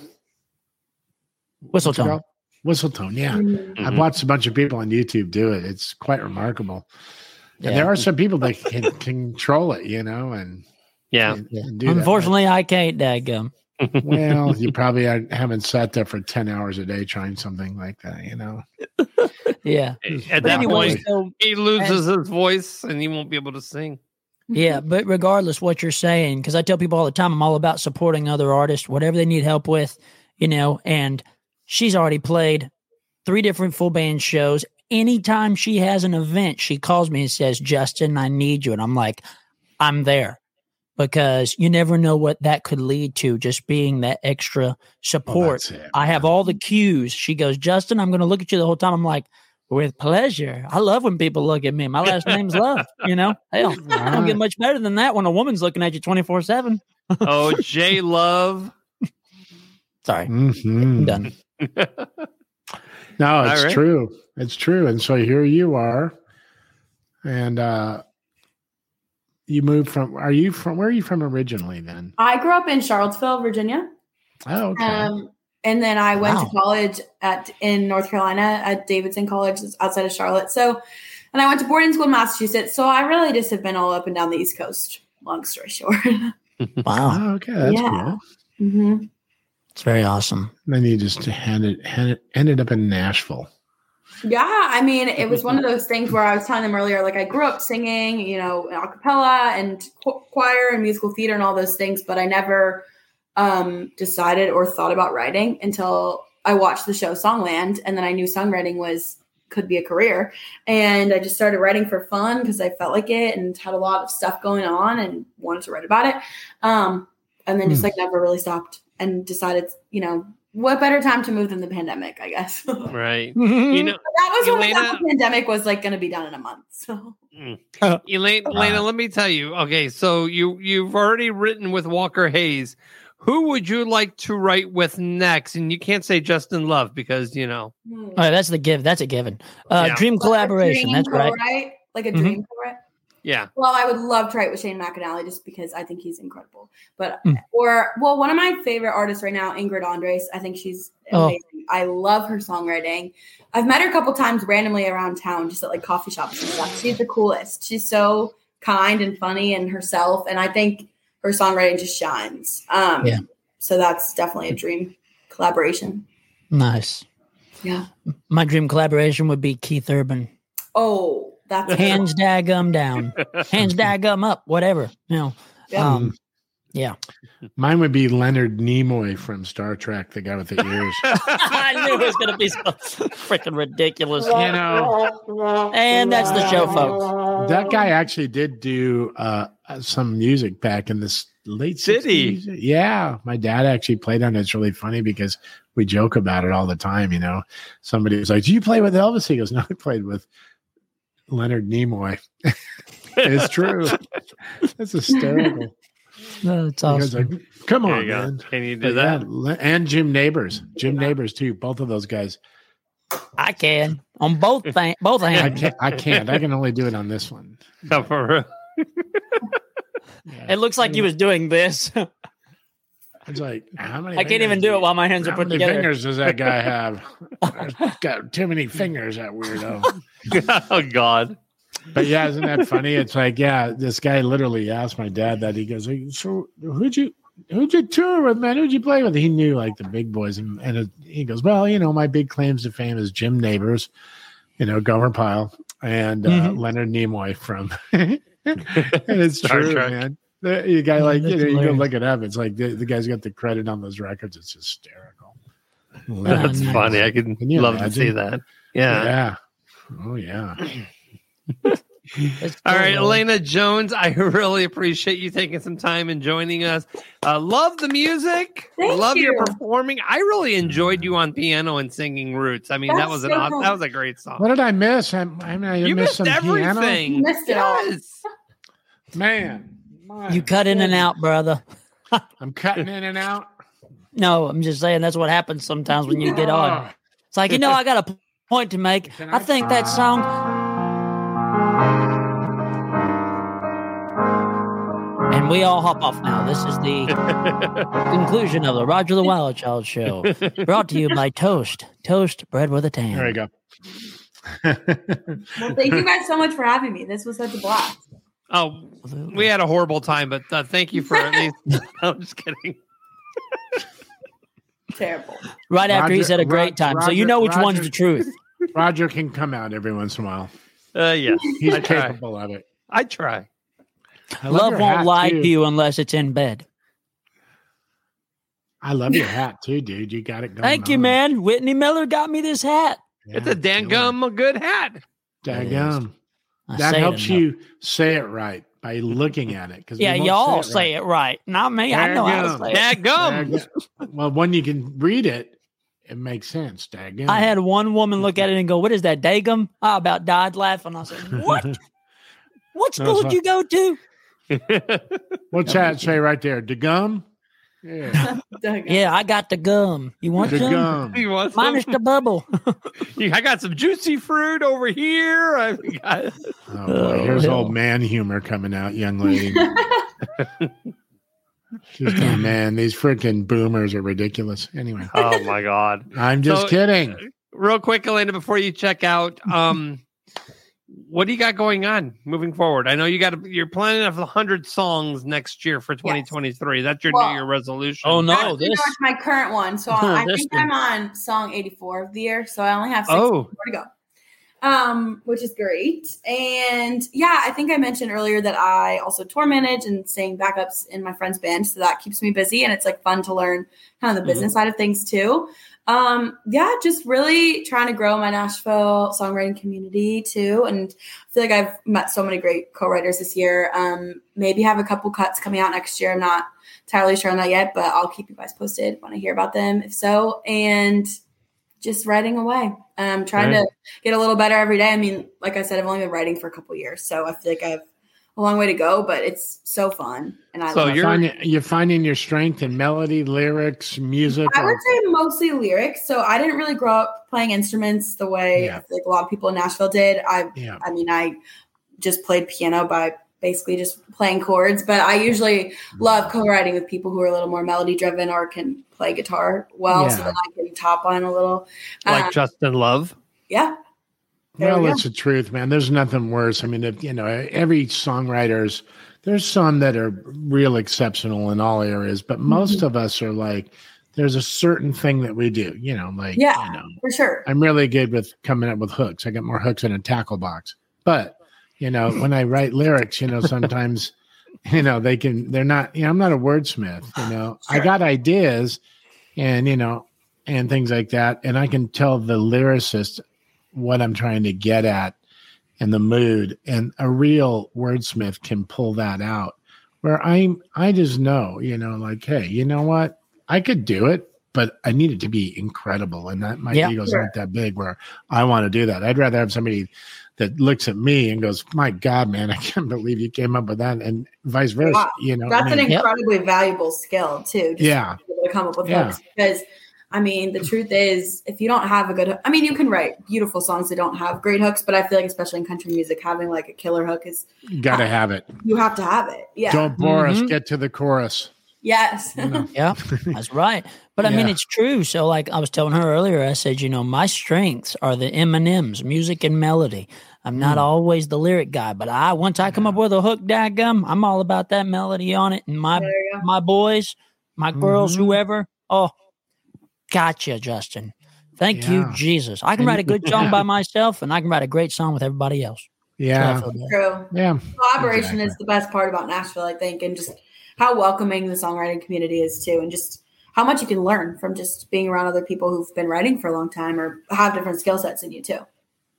Whistle tone.
Whistle tone. Yeah.
Mhm.
I've watched a bunch of people on YouTube do it. It's quite remarkable. And there are some people that can control it, you know, and,
Yeah.
and, and do that.
Unfortunately, I can't, dadgum.
well, you probably haven't sat there for 10 hours a day trying something like that, you know.
Yeah.
At
But
that point,
so
he loses his voice and he won't be able to sing.
Yeah, but regardless what you're saying, because I tell people all the time, I'm all about supporting other artists, whatever they need help with, you know. And she's already played three different full band shows. Anytime she has an event, she calls me and says, Justin, I need you. And I'm like, I'm there because you never know what that could lead to, just being that extra support.
that's it,
I have all the cues. She goes, Justin, I'm going to look at you the whole time. I'm like, with pleasure. I love when people look at me. My last name's Love. You know, hell, I don't get much better than that when a woman's looking at you 24 7.
Oh, J Love.
Sorry,
Mhm.
I'm done.
No, it's
right.
true. It's true. And so here you are. And uh you moved from are you from where are you from originally then?
I grew up in Charlottesville, Virginia.
Oh, okay.
Um, and then I went
Wow.
to college at in North Carolina at Davidson College it's outside of Charlotte. So, and I went to boarding school in Massachusetts. So I really just have been all up and down the East Coast. Long story short.
Wow,
Oh, okay, that's
Yeah.
cool.
hmm
it's very awesome.
Then you just handed, handed ended up in Nashville.
Yeah, I mean, it was one of those things where I was telling them earlier, like I grew up singing, you know, a cappella and qu- choir and musical theater and all those things, but I never um, decided or thought about writing until I watched the show Songland, and then I knew songwriting was could be a career, and I just started writing for fun because I felt like it and had a lot of stuff going on and wanted to write about it, um, and then just like never really stopped and decided, you know, what better time to move than the pandemic, I guess.
Right.
Mm-hmm.
You know,
That was when I thought the pandemic was like going to be done in a month. So
Elaine, Elena, let me tell you. Okay, so you you've already written with Walker Hayes. Who would you like to write with next? And you can't say Justin Love because you know.
hmm.
All right, that's the give. That's a given. Uh,
Yeah.
Dream
Like
collaboration.
dream
That's right.
co-write, Like a
Mhm.
dream co-write.
Yeah.
Well, I would love to write with Shane McAnally just because I think he's incredible. But
Mm.
or well, one of my favorite artists right now, Ingrid Andress. I think she's
Oh.
amazing. I love her songwriting. I've met her a couple times randomly around town, just at like coffee shops and stuff. She's the coolest. She's so kind and funny and herself, and I think her songwriting just shines. Um,
Yeah.
So that's definitely a dream collaboration.
Nice.
Yeah.
My dream collaboration would be Keith Urban.
Oh, that's
Hands daggum down. Hands daggum up. Whatever. You know.
Yeah.
Um, yeah.
Mine would be Leonard Nimoy from Star Trek, the guy with the ears.
I knew it was going to be so freaking ridiculous.
you know,
And that's the show, folks.
that guy actually did do uh, some music back in this late
Did he?
60s. Yeah, my dad actually played on it. It's really funny because we joke about it all the time. You know, somebody was like, "Do you play with Elvis?" He goes, "No, I played with Leonard Nimoy." it's true. That's hysterical.
No, it's awesome.
like, Come on,
you go.
man.
Can you do
yeah,
that?
Le- and Jim Nabors, Jim Nabors too. Both of those guys.
I can on both thing, both
I
hands.
can't. I can't. I can only do it on this one.
Oh, for real?
It looks like you was doing this.
It's like how many?
I can't even do it while my hands are
How
put
many
together.
fingers does that guy have? Got too many fingers, that weirdo.
oh God.
But yeah, isn't that funny? It's like, yeah, this guy literally asked my dad that. He goes, "Hey, "So who'd you who'd you tour with, man? Who'd you play with?" He knew like the big boys, and, and it, he goes, "Well, you know, my big claims to fame is Jim Nabors, you know, Gomer Pyle, and uh,
Mhm.
Leonard Nimoy from." and it's
Star
true,
Trek.
man. The, you guy like you
That's
know, you go look it up. It's like the, the guy's got the credit on those records. It's hysterical.
That's
nice.
funny. I could
Can you
love to see that. Yeah.
Yeah. Oh yeah.
It's
All right,
man.
Elena Jones, I really appreciate you taking some time and joining us. Uh, love the music.
Thank
love your performing. I really enjoyed you on piano and singing Roots. I mean, that
That's
was an
so
awesome,
cool.
that was a great song.
What did I miss? I, I mean, I
you
missed
missed
some piano.
everything.
You missed it all.
Yes.
Man, my
You cut in and out, brother.
I'm cutting in and out.
No, I'm just saying that's what happens sometimes when you get on. Oh. It's like, you know, I got a point to make. I
I-
think that song. And we all hop off now. This is the conclusion of the Roger the Wild Child show. Brought to you by Toast. Toast bread with a tan.
There you go.
Well, thank you guys so much for having me. This was such a blast.
Oh, we had a horrible time, but uh, thank you for at least. I'm just kidding.
Terrible.
Right after he
Roger-
said a great
Rod-
time. so you know which one's the truth.
Roger can come out every once in a while.
Uh, yes,
He's
I try.
capable of it.
I try.
I
Love
your
won't lie
too.
to you unless it's in bed.
I love your hat too, dude. You got it going.
Thank you,
on.
man. Whitney Miller got me this hat.
It's
Yeah,
a dangum good hat.
Dangum.
I
That
say
helps you say it right by looking at it. Because
Yeah, y'all say it right. Not me. I know how to say it.
Dagum.
Well, when you can read it, it makes sense. Dangum.
I had one woman look at it and go, "What is that, Dagum?" I about died laughing. I said, "What? What school
it's
did you go to?"
What's that say right there? Dagum? Yeah.
Yeah, I got the gum. You want some?
Dagum.
You want some?
Minus the bubble.
I got some juicy fruit over here. I got
Oh boy, here's
hell.
old man humor coming out, young lady. Just, oh, man, these freaking boomers are ridiculous. Anyway,
Oh my god.
I'm just
So-
kidding.
Real quick, Elena, before you check out, um, what do you got going on moving forward? I know you got you're planning of hundred songs next year for 2023. That's your
Well-
New Year resolution.
Oh no,
That's pretty
this
much my current one. So I
this
think
one.
I'm on song 84 of the year. So I only have six
Oh.
more to go. Um, which is great. And yeah, I think I mentioned earlier that I also tour manage and sing backups in my friend's band. So that keeps me busy and it's like fun to learn kind of the business side of things too. Um, yeah, just really trying to grow my Nashville songwriting community too. And I feel like I've met so many great co-writers this year. Um, maybe have a couple cuts coming out next year. I'm not entirely sure on that yet, but I'll keep you guys posted when I hear about them, if so. And just writing away. Um, trying
Right.
to get a little better every day. I mean, like I said, I've only been writing for a couple years, so I feel like I have a long way to go, but it's so fun. And I
So
love
you're-
it.
Finding, you're finding your strength in melody, lyrics, music.
I
or-
would say mostly lyrics. So I didn't really grow up playing instruments the way
Yeah.
Like a lot of people in Nashville did. I
yeah.
I mean, I just played piano by basically just playing chords, but I usually love co-writing with people who are a little more melody driven or can play guitar well, so that I can top on a little.
like
Um,
Justin Love.
yeah, There
Well,
we
it's the truth, man. There's nothing worse. I mean, if, you know, every songwriter's there's some that are real exceptional in all areas, but most
Mm-hmm.
of us are like, there's a certain thing that we do. You know, like,
Yeah.
you know,
for sure.
I'm really good with coming up with hooks. I got more hooks in a tackle box. But, you know, when I write lyrics, you know, sometimes, you know, they can, they're not, you know, I'm not a wordsmith, you know, I got ideas and, you know, and things like that. And I can tell the lyricist what I'm trying to get at and the mood. And a real wordsmith can pull that out where I'm, I just know, you know, like, hey, you know what? I could do it, but I need it to be incredible. And that my
Yeah.
ego's
Sure.
not that big where I want to do that. I'd rather have somebody that looks at me and goes, My God, man, I can't believe you came up with that, and vice versa.
Wow.
You know,
That's
I mean,
an incredibly valuable skill too. Just
Yeah.
to be able to come up with
Yeah.
because. I mean, the truth is, if you don't have a good, I mean, you can write beautiful songs that don't have great hooks, but I feel like, especially in country music, having like a killer hook is
you gotta have it.
you have to have it. Yeah.
Don't bore us.
Mhm.
Get to the chorus.
yes.
You know?
Yeah, that's right. But I mean, it's true. So, like I was telling her earlier, I said, you know, my strengths are the M and M's, music and melody. I'm not
Mm.
always the lyric guy, but I once I come up with a hook, daggum, I'm all about that melody on it. And my
There you go.
my boys, my girls,
Mhm.
whoever. Oh, gotcha, Justin. Thank you, Jesus. I can write a good song by myself, and I can write a great song with everybody else. That's how I
Yeah.
feel about it.
True.
Yeah.
Collaboration
Exactly.
is the best part about Nashville, I think, and just how welcoming the songwriting community is too, and just how much you can learn from just being around other people who've been writing for a long time or have different skill sets than you too.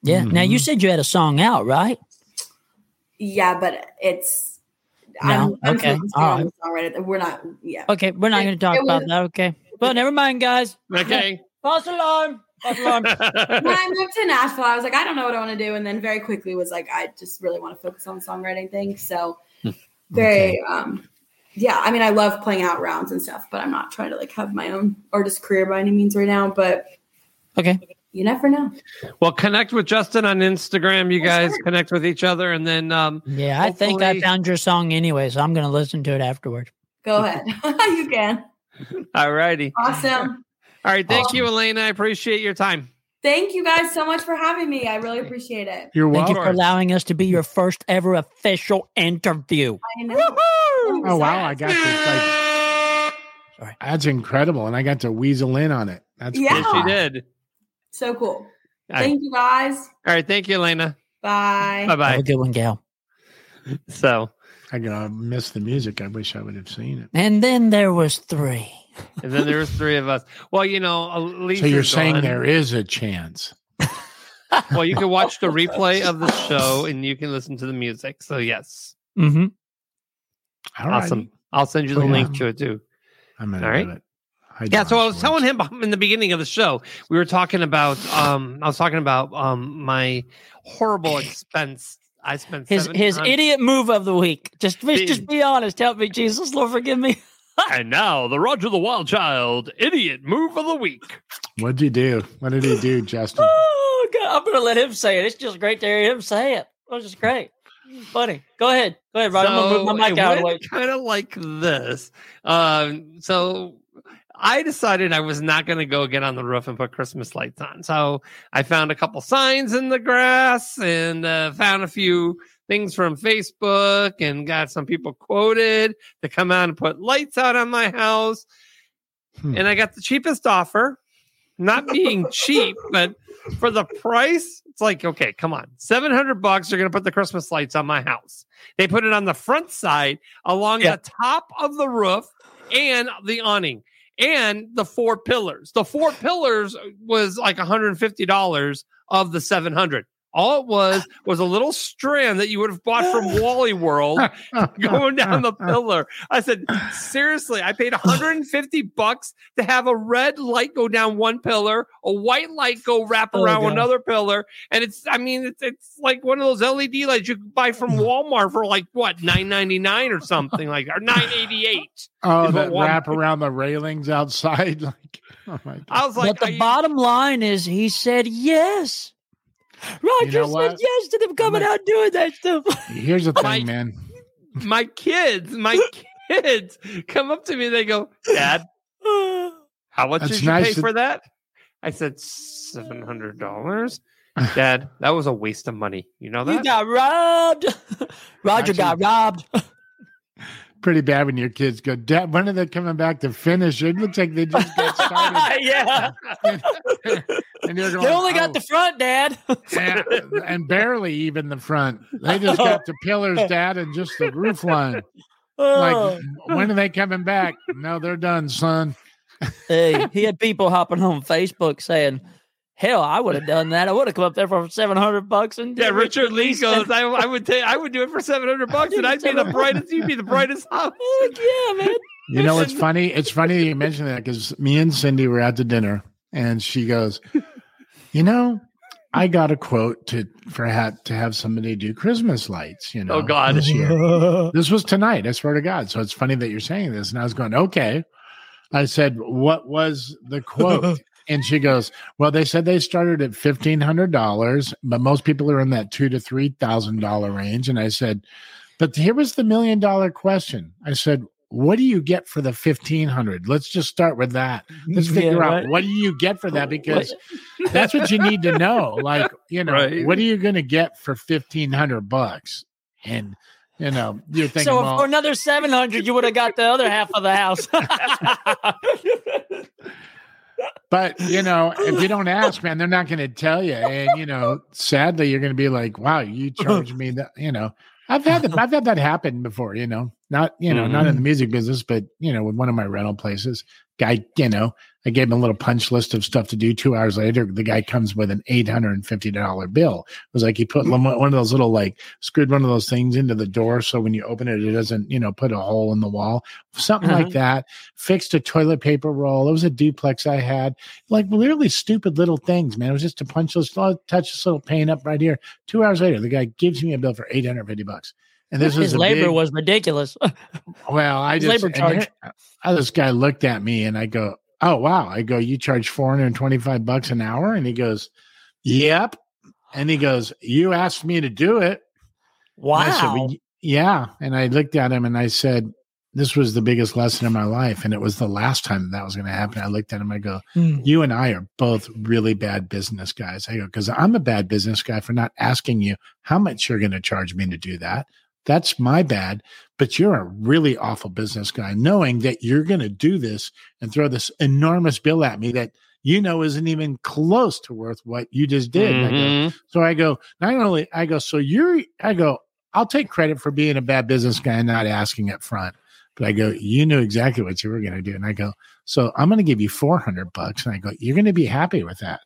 Yeah. Now you
Mhm.
said you had a song out, right?
Yeah, but it's
No?
I'm, I'm
Okay.
focused
All
on the songwriter. We're not. Yeah.
Okay, we're not going to talk
it
about
was-
that. Okay, but never mind, guys.
Okay.
False alarm. False alarm.
when I moved to Nashville, I was like, I don't know what I want to do, and then very quickly was like, I just really want to focus on songwriting thing. So very, um, yeah. I mean, I love playing out rounds and stuff, but I'm not trying to like have my own artist career by any means right now. But
Okay.
you never know.
well, connect with Justin on Instagram. You
Oh,
guys
sure.
connect with each other, and then um,
Yeah, I think I found your song anyway, so I'm going to listen to it afterward.
Go ahead. you can.
All righty.
Awesome.
All right. Thank you, Elena. I appreciate your time.
Thank you guys so much for having me. I really appreciate it.
You're
Thank
welcome.
you for allowing us to be your first ever official interview.
I know.
Oh wow, I got to like
Sorry.
that's incredible. And I got to weasel in on it. That's
Yeah.
Yes, she did.
So cool.
All right.
Thank you guys.
All right. Thank you, Elena.
Bye.
Bye
Have
bye.
a good one, Gail.
So,
I gotta miss the music. I wish I would have seen it.
And then there was three.
and then there was three of us. Well, you know, Alicia.
So you're saying
gone.
there is a chance.
Well, you can watch the replay of the show and you can listen to the music. So yes,
Mm-hmm.
All right.
awesome. I'll send you the
Oh, yeah.
link to it too.
I'm gonna
All right.
it. I
Yeah, so I was
afterwards.
telling him in the beginning of the show, we were talking about um I was talking about um my horrible expense. I spent
His his
hun-
idiot move of the week. Just just be honest. Help me, Jesus. Lord, forgive me.
and now the Roger the Wild Child idiot move of the week.
What'd you do? What did he do, Justin?
Oh God, I'm gonna let him say it. It's just great to hear him say it. It was just great. Funny. Go ahead. Go ahead, Rod. I'm gonna move my mic out of the way.
Kind of like this. Um, so I decided I was not going to go get on the roof and put Christmas lights on. So I found a couple signs in the grass and uh, found a few things from Facebook and got some people quoted to come out and put lights out on my house.
Hmm.
And I got the cheapest offer, not being cheap, but for the price, it's like, okay, come on. 700 bucks, you're going to put the Christmas lights on my house. They put it on the front side along
Yeah.
the top of the roof and the awning and the four pillars. The four pillars was like $150 of the 700. All it was was a little strand that you would have bought from Wally World going down the pillar. I said, seriously, I paid 150 bucks to have a red light go down one pillar, a white light go wrap
Oh,
around
God.
another pillar, and it's I mean it's it's like one of those LED lights you could buy from mm. Walmart for like what 9.99 or something like or 9.88.
Oh, that
Walmart-
wrap around the railings outside. Like, oh my god.
I was like,
but the
I-
bottom line is he said yes. Roger
know
said
what?
yes to them coming
like-
out doing that stuff.
Here's the thing,
My-
man.
my kids, my kids come up to me, they go, Dad, how much
That's
did you
nice
pay
that-
for that? I said seven hundred dollars. Dad, that was a waste of money. You know that?
you got robbed. Roger got robbed.
Pretty bad when your kids go, Dad, when are they coming back to finish? It looks like they just got started.
yeah.
And you're going,
They only
"Oh."
got the front, Dad.
and, and barely even the front. They just got the pillars, Dad, and just the roof line.
Oh.
Like, when are they coming back? No, they're done, son.
hey, he had people hopping on Facebook saying, "Hell, I would have done that. I would have come up there for seven hundred bucks." And
Yeah, Richard Lee
Lee's
goes. I, I would take. I would do it for seven hundred bucks, and I'd be the brightest. You'd be the brightest house.
Heck yeah, man.
You know it's funny? It's funny that you mentioned that because me and Cindy were at the dinner, and she goes, "You know, I got a quote to for hat to have somebody do Christmas lights. You oh, know,
Oh, God.
this year. this was tonight. I swear to God. So it's funny that you're saying this. And I was going, okay. I said, what was the quote? and she goes, well, they said they started at fifteen hundred dollars, but most people are in that two to three thousand dollar range. And I said, but here was the million dollar question. I said, what do you get for the fifteen hundred? Let's just start with that. Mm-hmm. Let's
Yeah,
figure out what do you get for that because that's what you need to know. Like, you know,
Right.
what are you going to get for fifteen hundred bucks? And you know, you're thinking,
so
well,
for another seven hundred, you would have got the other half of the house.
but you know, if you don't ask, man, they're not going to tell you. And you know, sadly, you're going to be like, "Wow, you charged me that." You know, I've had that. I've had that happen before. You know, not you know, not in the mm-hmm. music business, but you know, with one of my rental places, guy, you know, I gave him a little punch list of stuff to do. Two hours later, the guy comes with an eight hundred and fifty dollar bill. It was like he put mm-hmm. one one of those little like screwed one of those things into the door, so when you open it, it doesn't you know put a hole in the wall, something like mm-hmm. that. Fixed a toilet paper roll. It was a duplex I had, like literally stupid little things, man. It was just a punch list. Oh, touch this little paint up right here. Two hours later, the guy gives me a bill for eight hundred fifty bucks. And this
His
is a
labor
big-
was ridiculous.
well, I just
labor charge.
uh, this guy looked at me and I go, "Oh wow!" I go, "You charge four hundred and twenty-five bucks an hour?" And he goes, "Yep." And he goes, "You asked me to do it." And said,
Wow.
"Well, yeah. And I looked at him and I said, "This was the biggest lesson in my life, and it was the last time that was going to happen." I looked at him. I go,
Hmm.
"You and I are both really bad business guys." I go, "Because I'm a bad business guy for not asking you how much you're going to charge me to do that." That's my bad. But you're a really awful business guy, knowing that you're going to do this and throw this enormous bill at me that you know isn't even close to worth what you just did. And I go,
Mhm.
so I go, not only I go, so you're I go, I'll take credit for being a bad business guy and not asking up front. But I go, you knew exactly what you were gonna do. And I go, so I'm gonna give you four hundred bucks. And I go, you're gonna be happy with that.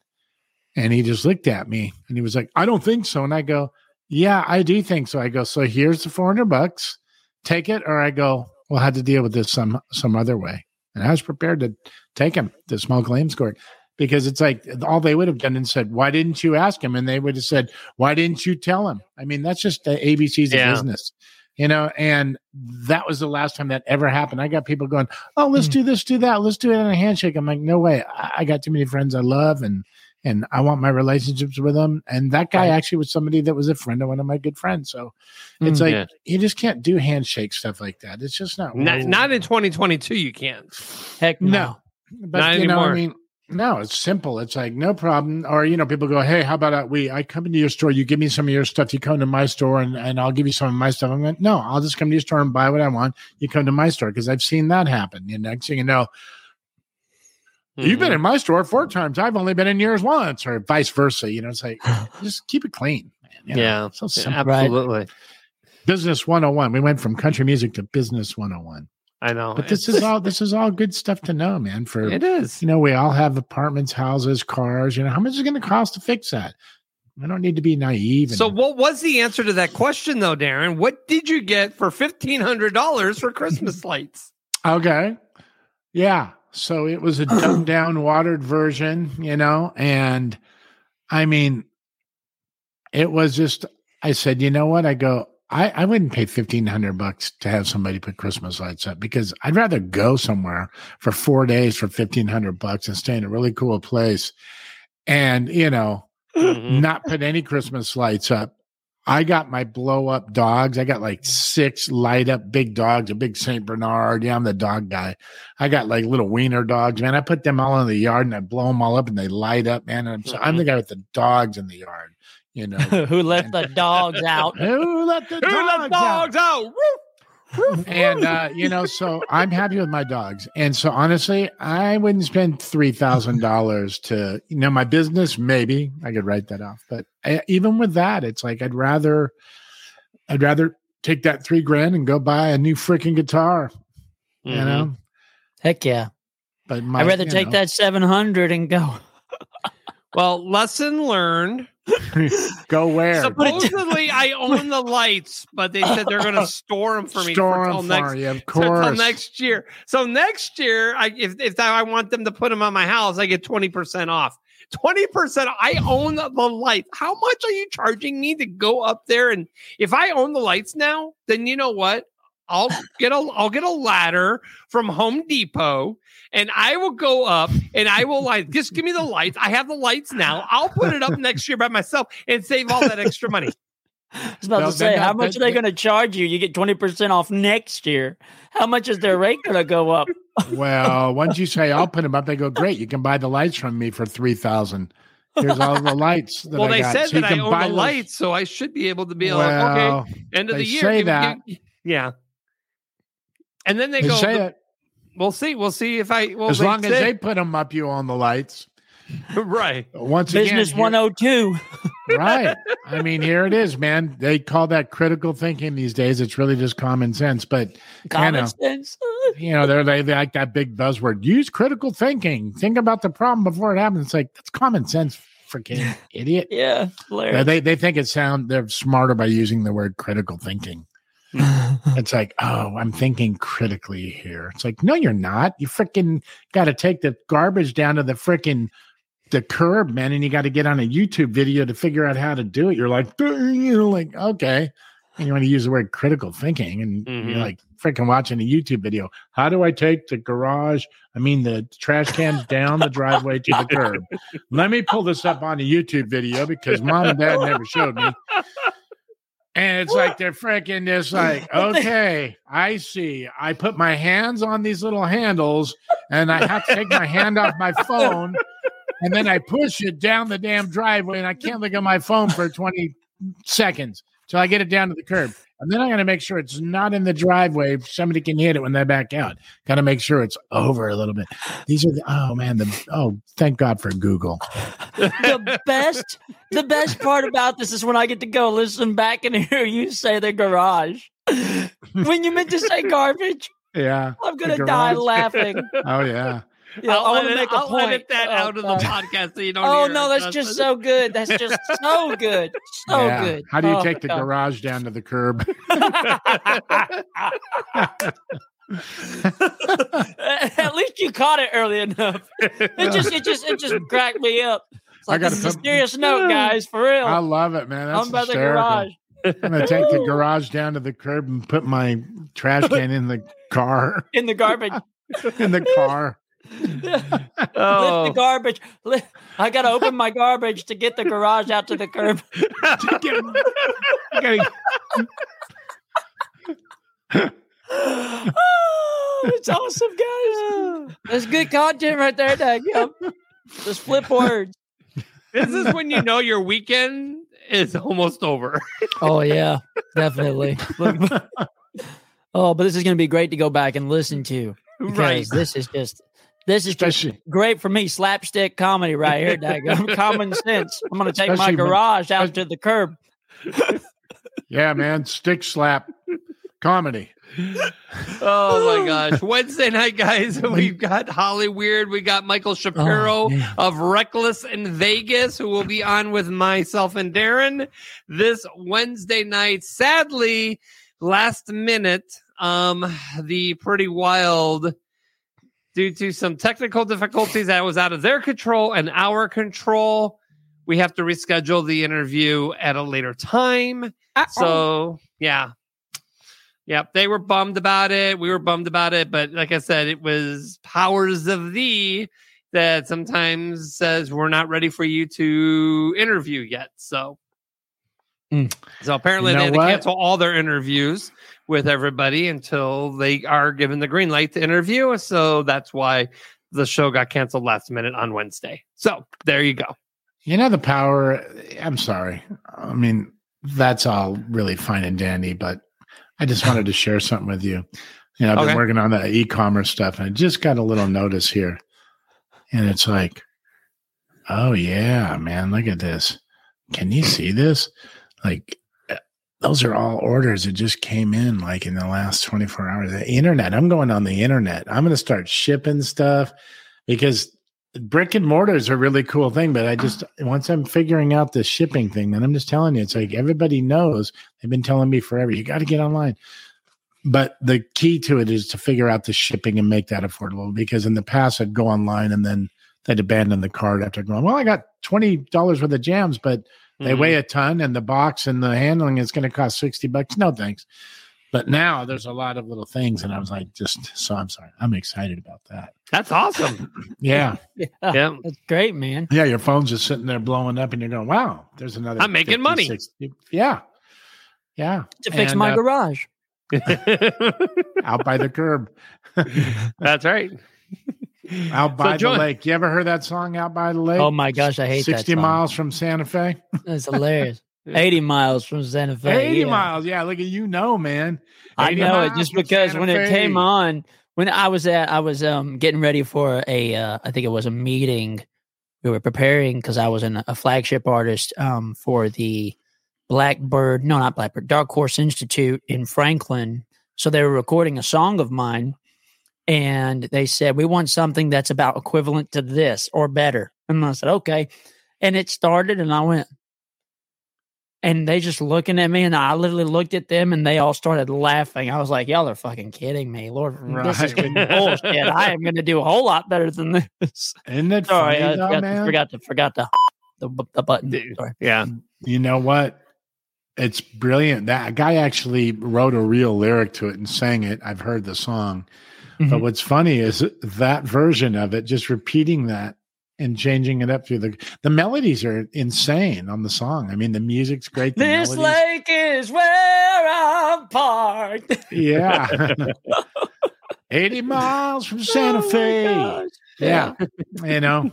And he just looked at me and he was like, I don't think so. And I go, Yeah, I do think so. I go, so here's the four hundred bucks. Take it, or I go, we'll have to deal with this some some other way. And I was prepared to take him to small claims court because it's like all they would have done and said, "Why didn't you ask him?" And they would have said, "Why didn't you tell him?" I mean, that's just the ABCs
Yeah.
of business, you know. And that was the last time that ever happened. I got people going, "Oh, let's hmm. do this, do that, let's do it in a handshake." I'm like, "No way! I, I got too many friends I love, and and I want my relationships with them. And that guy
Right.
actually was somebody that was a friend of one of my good friends. So it's
Mm,
like
yeah.
you just can't do handshake stuff like that. It's just not
Not, not in 2022, you can't.
Heck no.
no. But
Not
you know, I
anymore.
mean, no, it's simple. It's like no problem. Or you know, people go, "Hey, how about uh, we? I come into your store. You give me some of your stuff. You come to my store, and, and I'll give you some of my stuff." I'm like, "No, I'll just come to your store and buy what I want. You come to my store because I've seen that happen." And next thing you know, you've been in mm-hmm. my store four times. I've only been in yours once, or vice versa. You know, it's like just keep it clean. Man. You know,
Yeah,
so
Yeah,
simple.
Right.
absolutely.
Business 101. We went from country music to business 101.
I know.
But this is all this is all good stuff to know, man. For
it is.
you know, we all have apartments, houses, cars. You know, how much is it going to cost to fix that? I don't need to be naive.
So, what was the answer to that question, though, Darren? What did you get for fifteen hundred dollars for Christmas lights?
okay, yeah. So it was a dumbed down, watered version, you know, and I mean, it was just. I said, you know what? I go. I, I wouldn't pay fifteen hundred bucks to have somebody put Christmas lights up because I'd rather go somewhere for four days for fifteen hundred bucks and stay in a really cool place, and you know,
Mhm.
not put any Christmas lights up. I got my blow up dogs. I got like six light up big dogs, a big Saint Bernard. Yeah, I'm the dog guy. I got like little wiener dogs, man. I put them all in the yard and I blow them all up and they light up, man. And I'm, so, I'm the mm-hmm. guy with the dogs in the yard, you know.
Who left the dogs out?
Who let the
Who
dogs,
let dogs out? Woo!
And uh, you know, so I'm happy with my dogs. And so honestly, I wouldn't spend three thousand dollars to you know my business. Maybe I could write that off, but I, even with that, it's like I'd rather, I'd rather take that three grand and go buy a new freaking guitar. You
Mhm.
know,
Heck yeah.
but my,
I'd rather take
know,
that 700 and go.
Well, lesson learned.
go where
Supposedly, I own the lights, but they said they're going to store them for me
store
for
them
till
for
next
you, of
until
course.
next year. So next year, I, if if I want them to put them on my house, I get twenty percent off. Twenty percent. I own the, the light. How much are you charging me to go up there? And if I own the lights now, then you know what? I'll get a I'll get a ladder from Home Depot and I will go up and I will like just give me the lights. I have the lights now. I'll put it up next year by myself and save all that extra money.
I was about
Well,
to say,
that-
how much are they going to charge you? You get 20% off next year. How much is their rate going to go up?
well, once you say I'll put them up, they go great. You can buy the lights from me for three thousand. Here's all the lights. That
well,
I
they
got.
said
So you
that I
can
own
buy
the
those-
lights, so I should be able to be like, okay,
Well,
end of
they
the year.
say
give-
that.
give- yeah. And then they,
They
go,
say it.
We'll see. We'll see if I, well,
as long as
say-
they put them up, you on the lights.
right.
Once
Business
again, here-
102.
right? I mean, here it is, man. They call that critical thinking these days. It's really just common sense, but
Common
know.
sense.
you know, they're they, they like that big buzzword. Use critical thinking. Think about the problem before it happens. It's like that's common sense, freaking idiot.
Yeah. Hilarious.
They they think it sound they're smarter by using the word critical thinking. It's like, oh, I'm thinking critically here. It's like, no, you're not. You freaking got to take the garbage down to the freaking the curb, man, and you got to get on a YouTube video to figure out how to do it. You're like, you know, like okay, and you want to use the word critical thinking, and
Mhm.
you're like freaking watching a YouTube video. How do I take the garage? I mean, the trash cans down the driveway to the curb. Let me pull this up on a YouTube video because mom and dad never showed me. And it's like they're freaking just like, okay, I see. I put my hands on these little handles and I have to take my hand off my phone and then I push it down the damn driveway and I can't look at my phone for 20 seconds till I get it down to the curb. And then I got to make sure it's not in the driveway. Somebody can hit it when they back out. Got to make sure it's over a little bit. These are the, oh man, the, oh, thank God for Google.
the best the best part about this is when I get to go listen back and hear you say the garage. when you meant to say garbage,
Yeah.
I'm gonna die laughing.
Oh, yeah.
Yeah,
I'll,
I want
edit,
to make a
I'll
point.
edit that
Oh,
out of the podcast so you don't
Oh
hear
no, that's just so good. That's just so good. So
Yeah.
good.
How do you
Oh,
take the
God.
garage down to the curb?
At least you caught it early enough. It just it just it just cracked me up. It's
I
like,
gotta
this is a
put-
serious note, guys, for real.
I love it, man. That's
I'm about the garage.
I'm gonna take the garage down to the curb and put my trash can in the car.
in the garbage.
In the car.
Lift
Oh.
the garbage. Lift, I gotta open my garbage to get the garage out to the curb. oh, it's awesome, guys. That's good content right there, Doug. Yep. Just flip words.
This is when you know your weekend is almost over.
Oh yeah, definitely. Oh, but this is going to be great to go back and listen to because
Right.
this is just this is just
Especially
great for me. Slapstick comedy right here, Doug. Common sense. I'm going to take my
Especially when-
garage out to the curb.
yeah, man, stick slap comedy.
Oh my gosh. Wednesday night, guys, we've got Holly Weird. We got Michael Shapiro
Oh,
of Reckless in Vegas, who will be on with myself and Darren this Wednesday night. Sadly, last minute, um, the pretty wild due to some technical difficulties that was out of their control and our control. We have to reschedule the interview at a later time. So yeah. Yep, they were bummed about it. We were bummed about it, but like I said, it was powers of thee that sometimes says we're not ready for you to interview yet. So,
Mm.
so apparently
You know
they had to
what?
cancel all their interviews with everybody until they are given the green light to interview. So that's why the show got canceled last minute on Wednesday. So there you go.
You know the power. I'm sorry. I mean, that's all really fine and dandy, but I just wanted to share something with you. You know, I've
Okay.
been working on the e-commerce stuff, and I just got a little notice here, and it's like, oh yeah, man, look at this. Can you see this? Like, those are all orders that just came in like in the last 24 hours. The internet. I'm going on the internet. I'm going to start shipping stuff because brick and mortar is a really cool thing, but I uh-huh. just once I'm figuring out the shipping thing, then I'm just telling you, it's like everybody knows. They've been telling me forever, you got to get online. But the key to it is to figure out the shipping and make that affordable. Because in the past, I'd go online and then they'd abandon the cart after going, well, I got twenty dollars worth of jams, but they
Mhm.
weigh a ton, and the box and the handling is going to cost sixty bucks. No thanks. But now there's a lot of little things, and I was like, just so I'm sorry, I'm excited about that.
That's awesome.
Yeah.
Yeah,
yeah.
that's great, man.
Yeah, your phone's just sitting there blowing up, and you're going, "Wow, there's another."
I'm making money.
60 Yeah, yeah.
To fix
And,
my
uh,
garage.
out by the curb,
That's right.
Out by
join-
the lake. You ever heard that song, "Out by the Lake"?
Oh my gosh, I hate
Sixty
that. song.
miles from Santa Fe.
That's hilarious. 80 miles from Santa Fe.
Eighty
yeah.
miles. Yeah, look at you know, man.
I know it just because
Santa
when it came on, when I was at, I was um getting ready for a, uh, I think it was a meeting. We were preparing because I was in a flagship artist um for the Blackbird, no, not Blackbird, Dark Horse Institute in Franklin. So they were recording a song of mine, and they said we want something that's about equivalent to this or better. And I said okay, and it started, and I went, and they just looking at me, and I literally looked at them, and they all started laughing. I was like, "Y'all are fucking kidding me, Lord! This is bullshit. I am going to do a whole lot better than this."
Isn't it
Sorry,
funny
I
though,
forgot, to,
man?
forgot to forgot to the, the button. Sorry.
Yeah.
You know what? It's brilliant. That guy actually wrote a real lyric to it and sang it. I've heard the song. But
Mhm.
what's funny is that version of it, just repeating that and changing it up through the the melodies are insane on the song. I mean, the music's great. The
This
melodies-
lake is where I'm parked.
yeah, eighty miles from Santa
Oh
Fe. yeah you know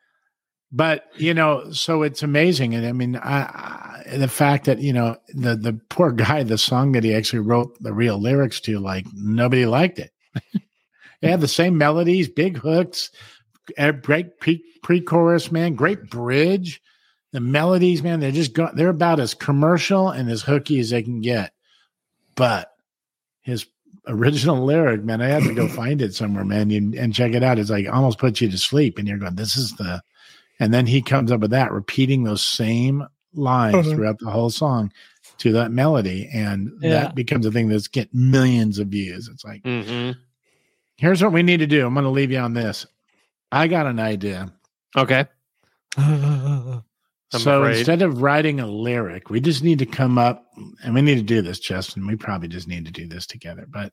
but you know so it's amazing and i mean I, I the fact that you know the the poor guy the song that he actually wrote the real lyrics to like nobody liked it had the same melodies big hooks a great pre- pre-chorus man great bridge the melodies man they're just go- they're about as commercial and as hooky as they can get but his original lyric, man. I had to go find it somewhere, man, and, and check it out. It's like almost puts you to sleep, and you're going, "This is the," and then he comes up with that, repeating those same lines
Mhm.
throughout the whole song to that melody, and
Yeah.
that becomes a thing that's get millions of views. It's like,
hmm
here's what we need to do. I'm going to leave you on this. I got an idea.
Okay.
So
afraid.
instead of writing a lyric, we just need to come up and we need to do this, Justin. We probably just need to do this together. But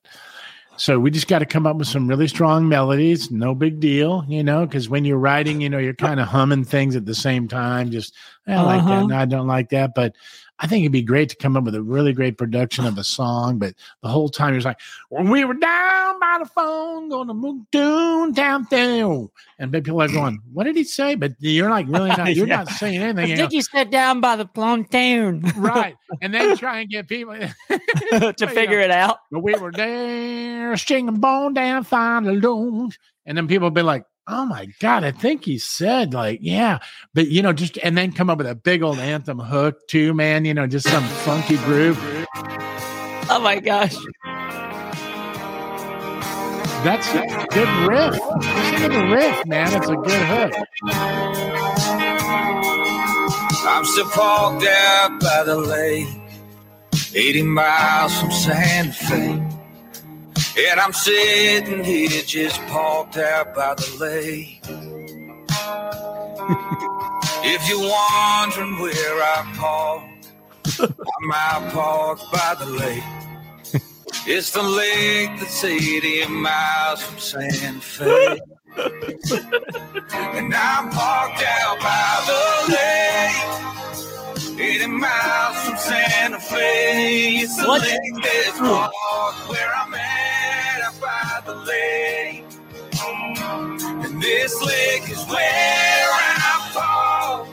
So we just got to come up with some really strong melodies. No big deal, you know, because when you're writing, you know, you're kind of humming things at the same time. Just I like that,
Uh-huh.
and I don't like that. But I think it'd be great to come up with a really great production of a song. But the whole time you're like, when we were down by the phone, going to move down, down, down, and people are going, "What did he say?" But you're like, really not. You're
Yeah.
not saying anything.
I
You
think
go,
you sat down by the plum town
right, and then try and get people
to figure it out.
but we were there, stringing bone down, find the loons. And then people will be like, oh my God, I think he said, like, yeah. But, you know, just, and then come up with a big old anthem hook too, man. You know, just some funky groove.
Oh my gosh.
That's a good riff. Listen to the riff, man. It's a good hook.
I'm still parked out by the lake, 80 miles from Santa Fe. And I'm sitting here just parked out by the lake. if you're wondering where I park, I'm out parked by the lake. It's the lake that's 80 miles from San Fe. and I'm parked out by the lake. 80 miles from Santa Fe. It's the
What?
lake that's hmm. parked where I'm at, by the lake. And this lake is where I'm parked.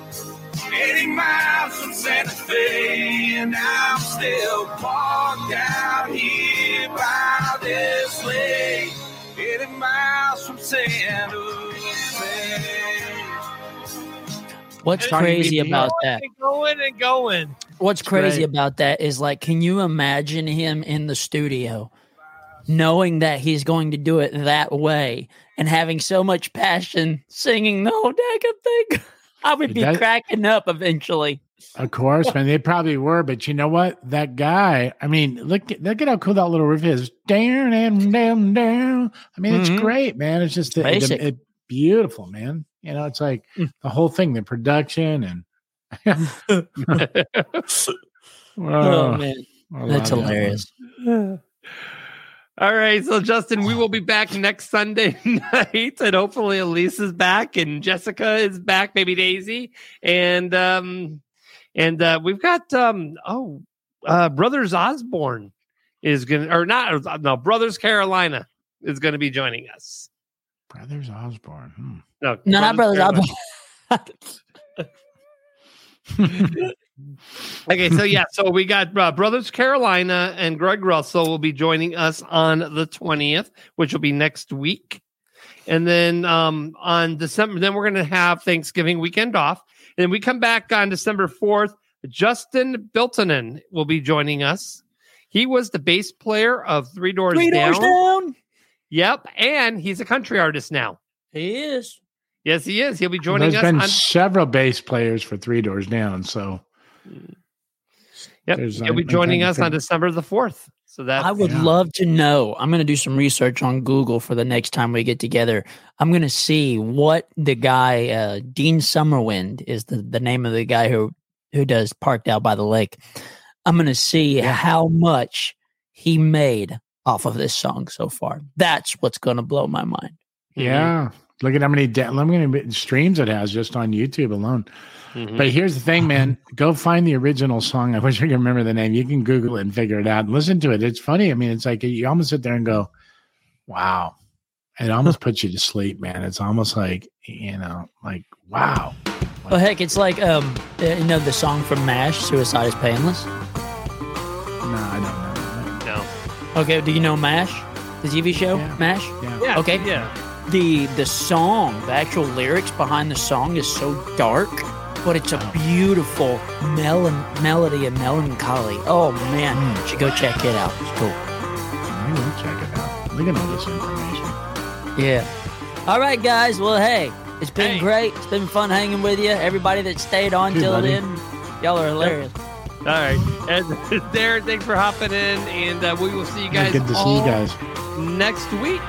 80 miles from Santa Fe, and I'm still parked out here by this lake. 80 miles from Santa Fe.
What's crazy about that?
and going and going.
What's crazy
great.
about that is like, can you imagine him in the studio knowing that he's going to do it that way and having so much passion singing the whole damn thing? I would be
That-
cracking up eventually.
Of course, man. They probably were, but you know what? That guy, I mean, look, at- look at how cool that little riff is. Down and down, down. I mean,
Mhm.
it's great, man. It's just the, the-
Basic.
it, beautiful, man. You know, it's like
Mm.
the whole thing, the production and
Oh,
Oh,
man. That's
love that
hilarious.
All right, so Justin, we will be back next Sunday night, and hopefully Elise is back and Jessica is back, maybe Daisy, and um, and uh, we've got um, oh, uh, Brothers Osborne is gonna or not no Brothers Carolina is going to be joining us.
Brothers Osborne. Hmm.
No,
No, not brothers.
Carolina.
Osborne.
Okay, so yeah, so we got uh, Brothers Carolina and Greg Russell will be joining us on the 20th, which will be next week. And then um, on December, then we're going to have Thanksgiving weekend off. And we come back on December 4th. Justin Biltonen will be joining us. He was the bass player of Three Doors,
Three
Down.
doors down.
Yep. And he's a country artist now.
He is.
Yes, he is. He'll be joining
There's
us
been
on
several bass players for Three Doors Down, so
Yep,
There's-
he'll be
I'm- I'm
joining us on. December the 4th. So that
I would
Yeah.
love to know. I'm going to do some research on Google for the next time we get together. I'm going to see what the guy uh, Dean Summerwind is the, the name of the guy who who does Parked Out by the Lake. I'm going to see how much he made off of this song so far. That's what's going to blow my mind.
yeah. Look at how many da- look at how many streams it has just on YouTube alone.
Mhm.
But here's the thing, man. Go find the original song. I wish I could remember the name. You can Google it and figure it out and listen to it. It's funny. I mean, it's like you almost sit there and go, wow. It almost puts you to sleep, man. It's almost like, you know, like, wow.
Well, heck, it's like um, uh, you know the song from Mash, "Suicide is Painless."
No, I don't know.
no.
Okay, do you know Mash, the TV show
Yeah.
Mash?
Yeah.
Yeah.
Okay.
Yeah.
the the song, the actual lyrics behind the song is so dark, but it's a beautiful melon melody and melancholy. Oh man, you should go check it out. It's cool.
Maybe we'll check it out. Look at all this information.
Yeah. All right, guys. Well, hey, it's been
Hey.
great. It's been fun hanging with you. Everybody that stayed on
Dude,
till
buddy.
then, y'all are hilarious.
All right. And Darren, thanks for hopping in. And uh, we will see you guys
good to see you
all
guys.
next week.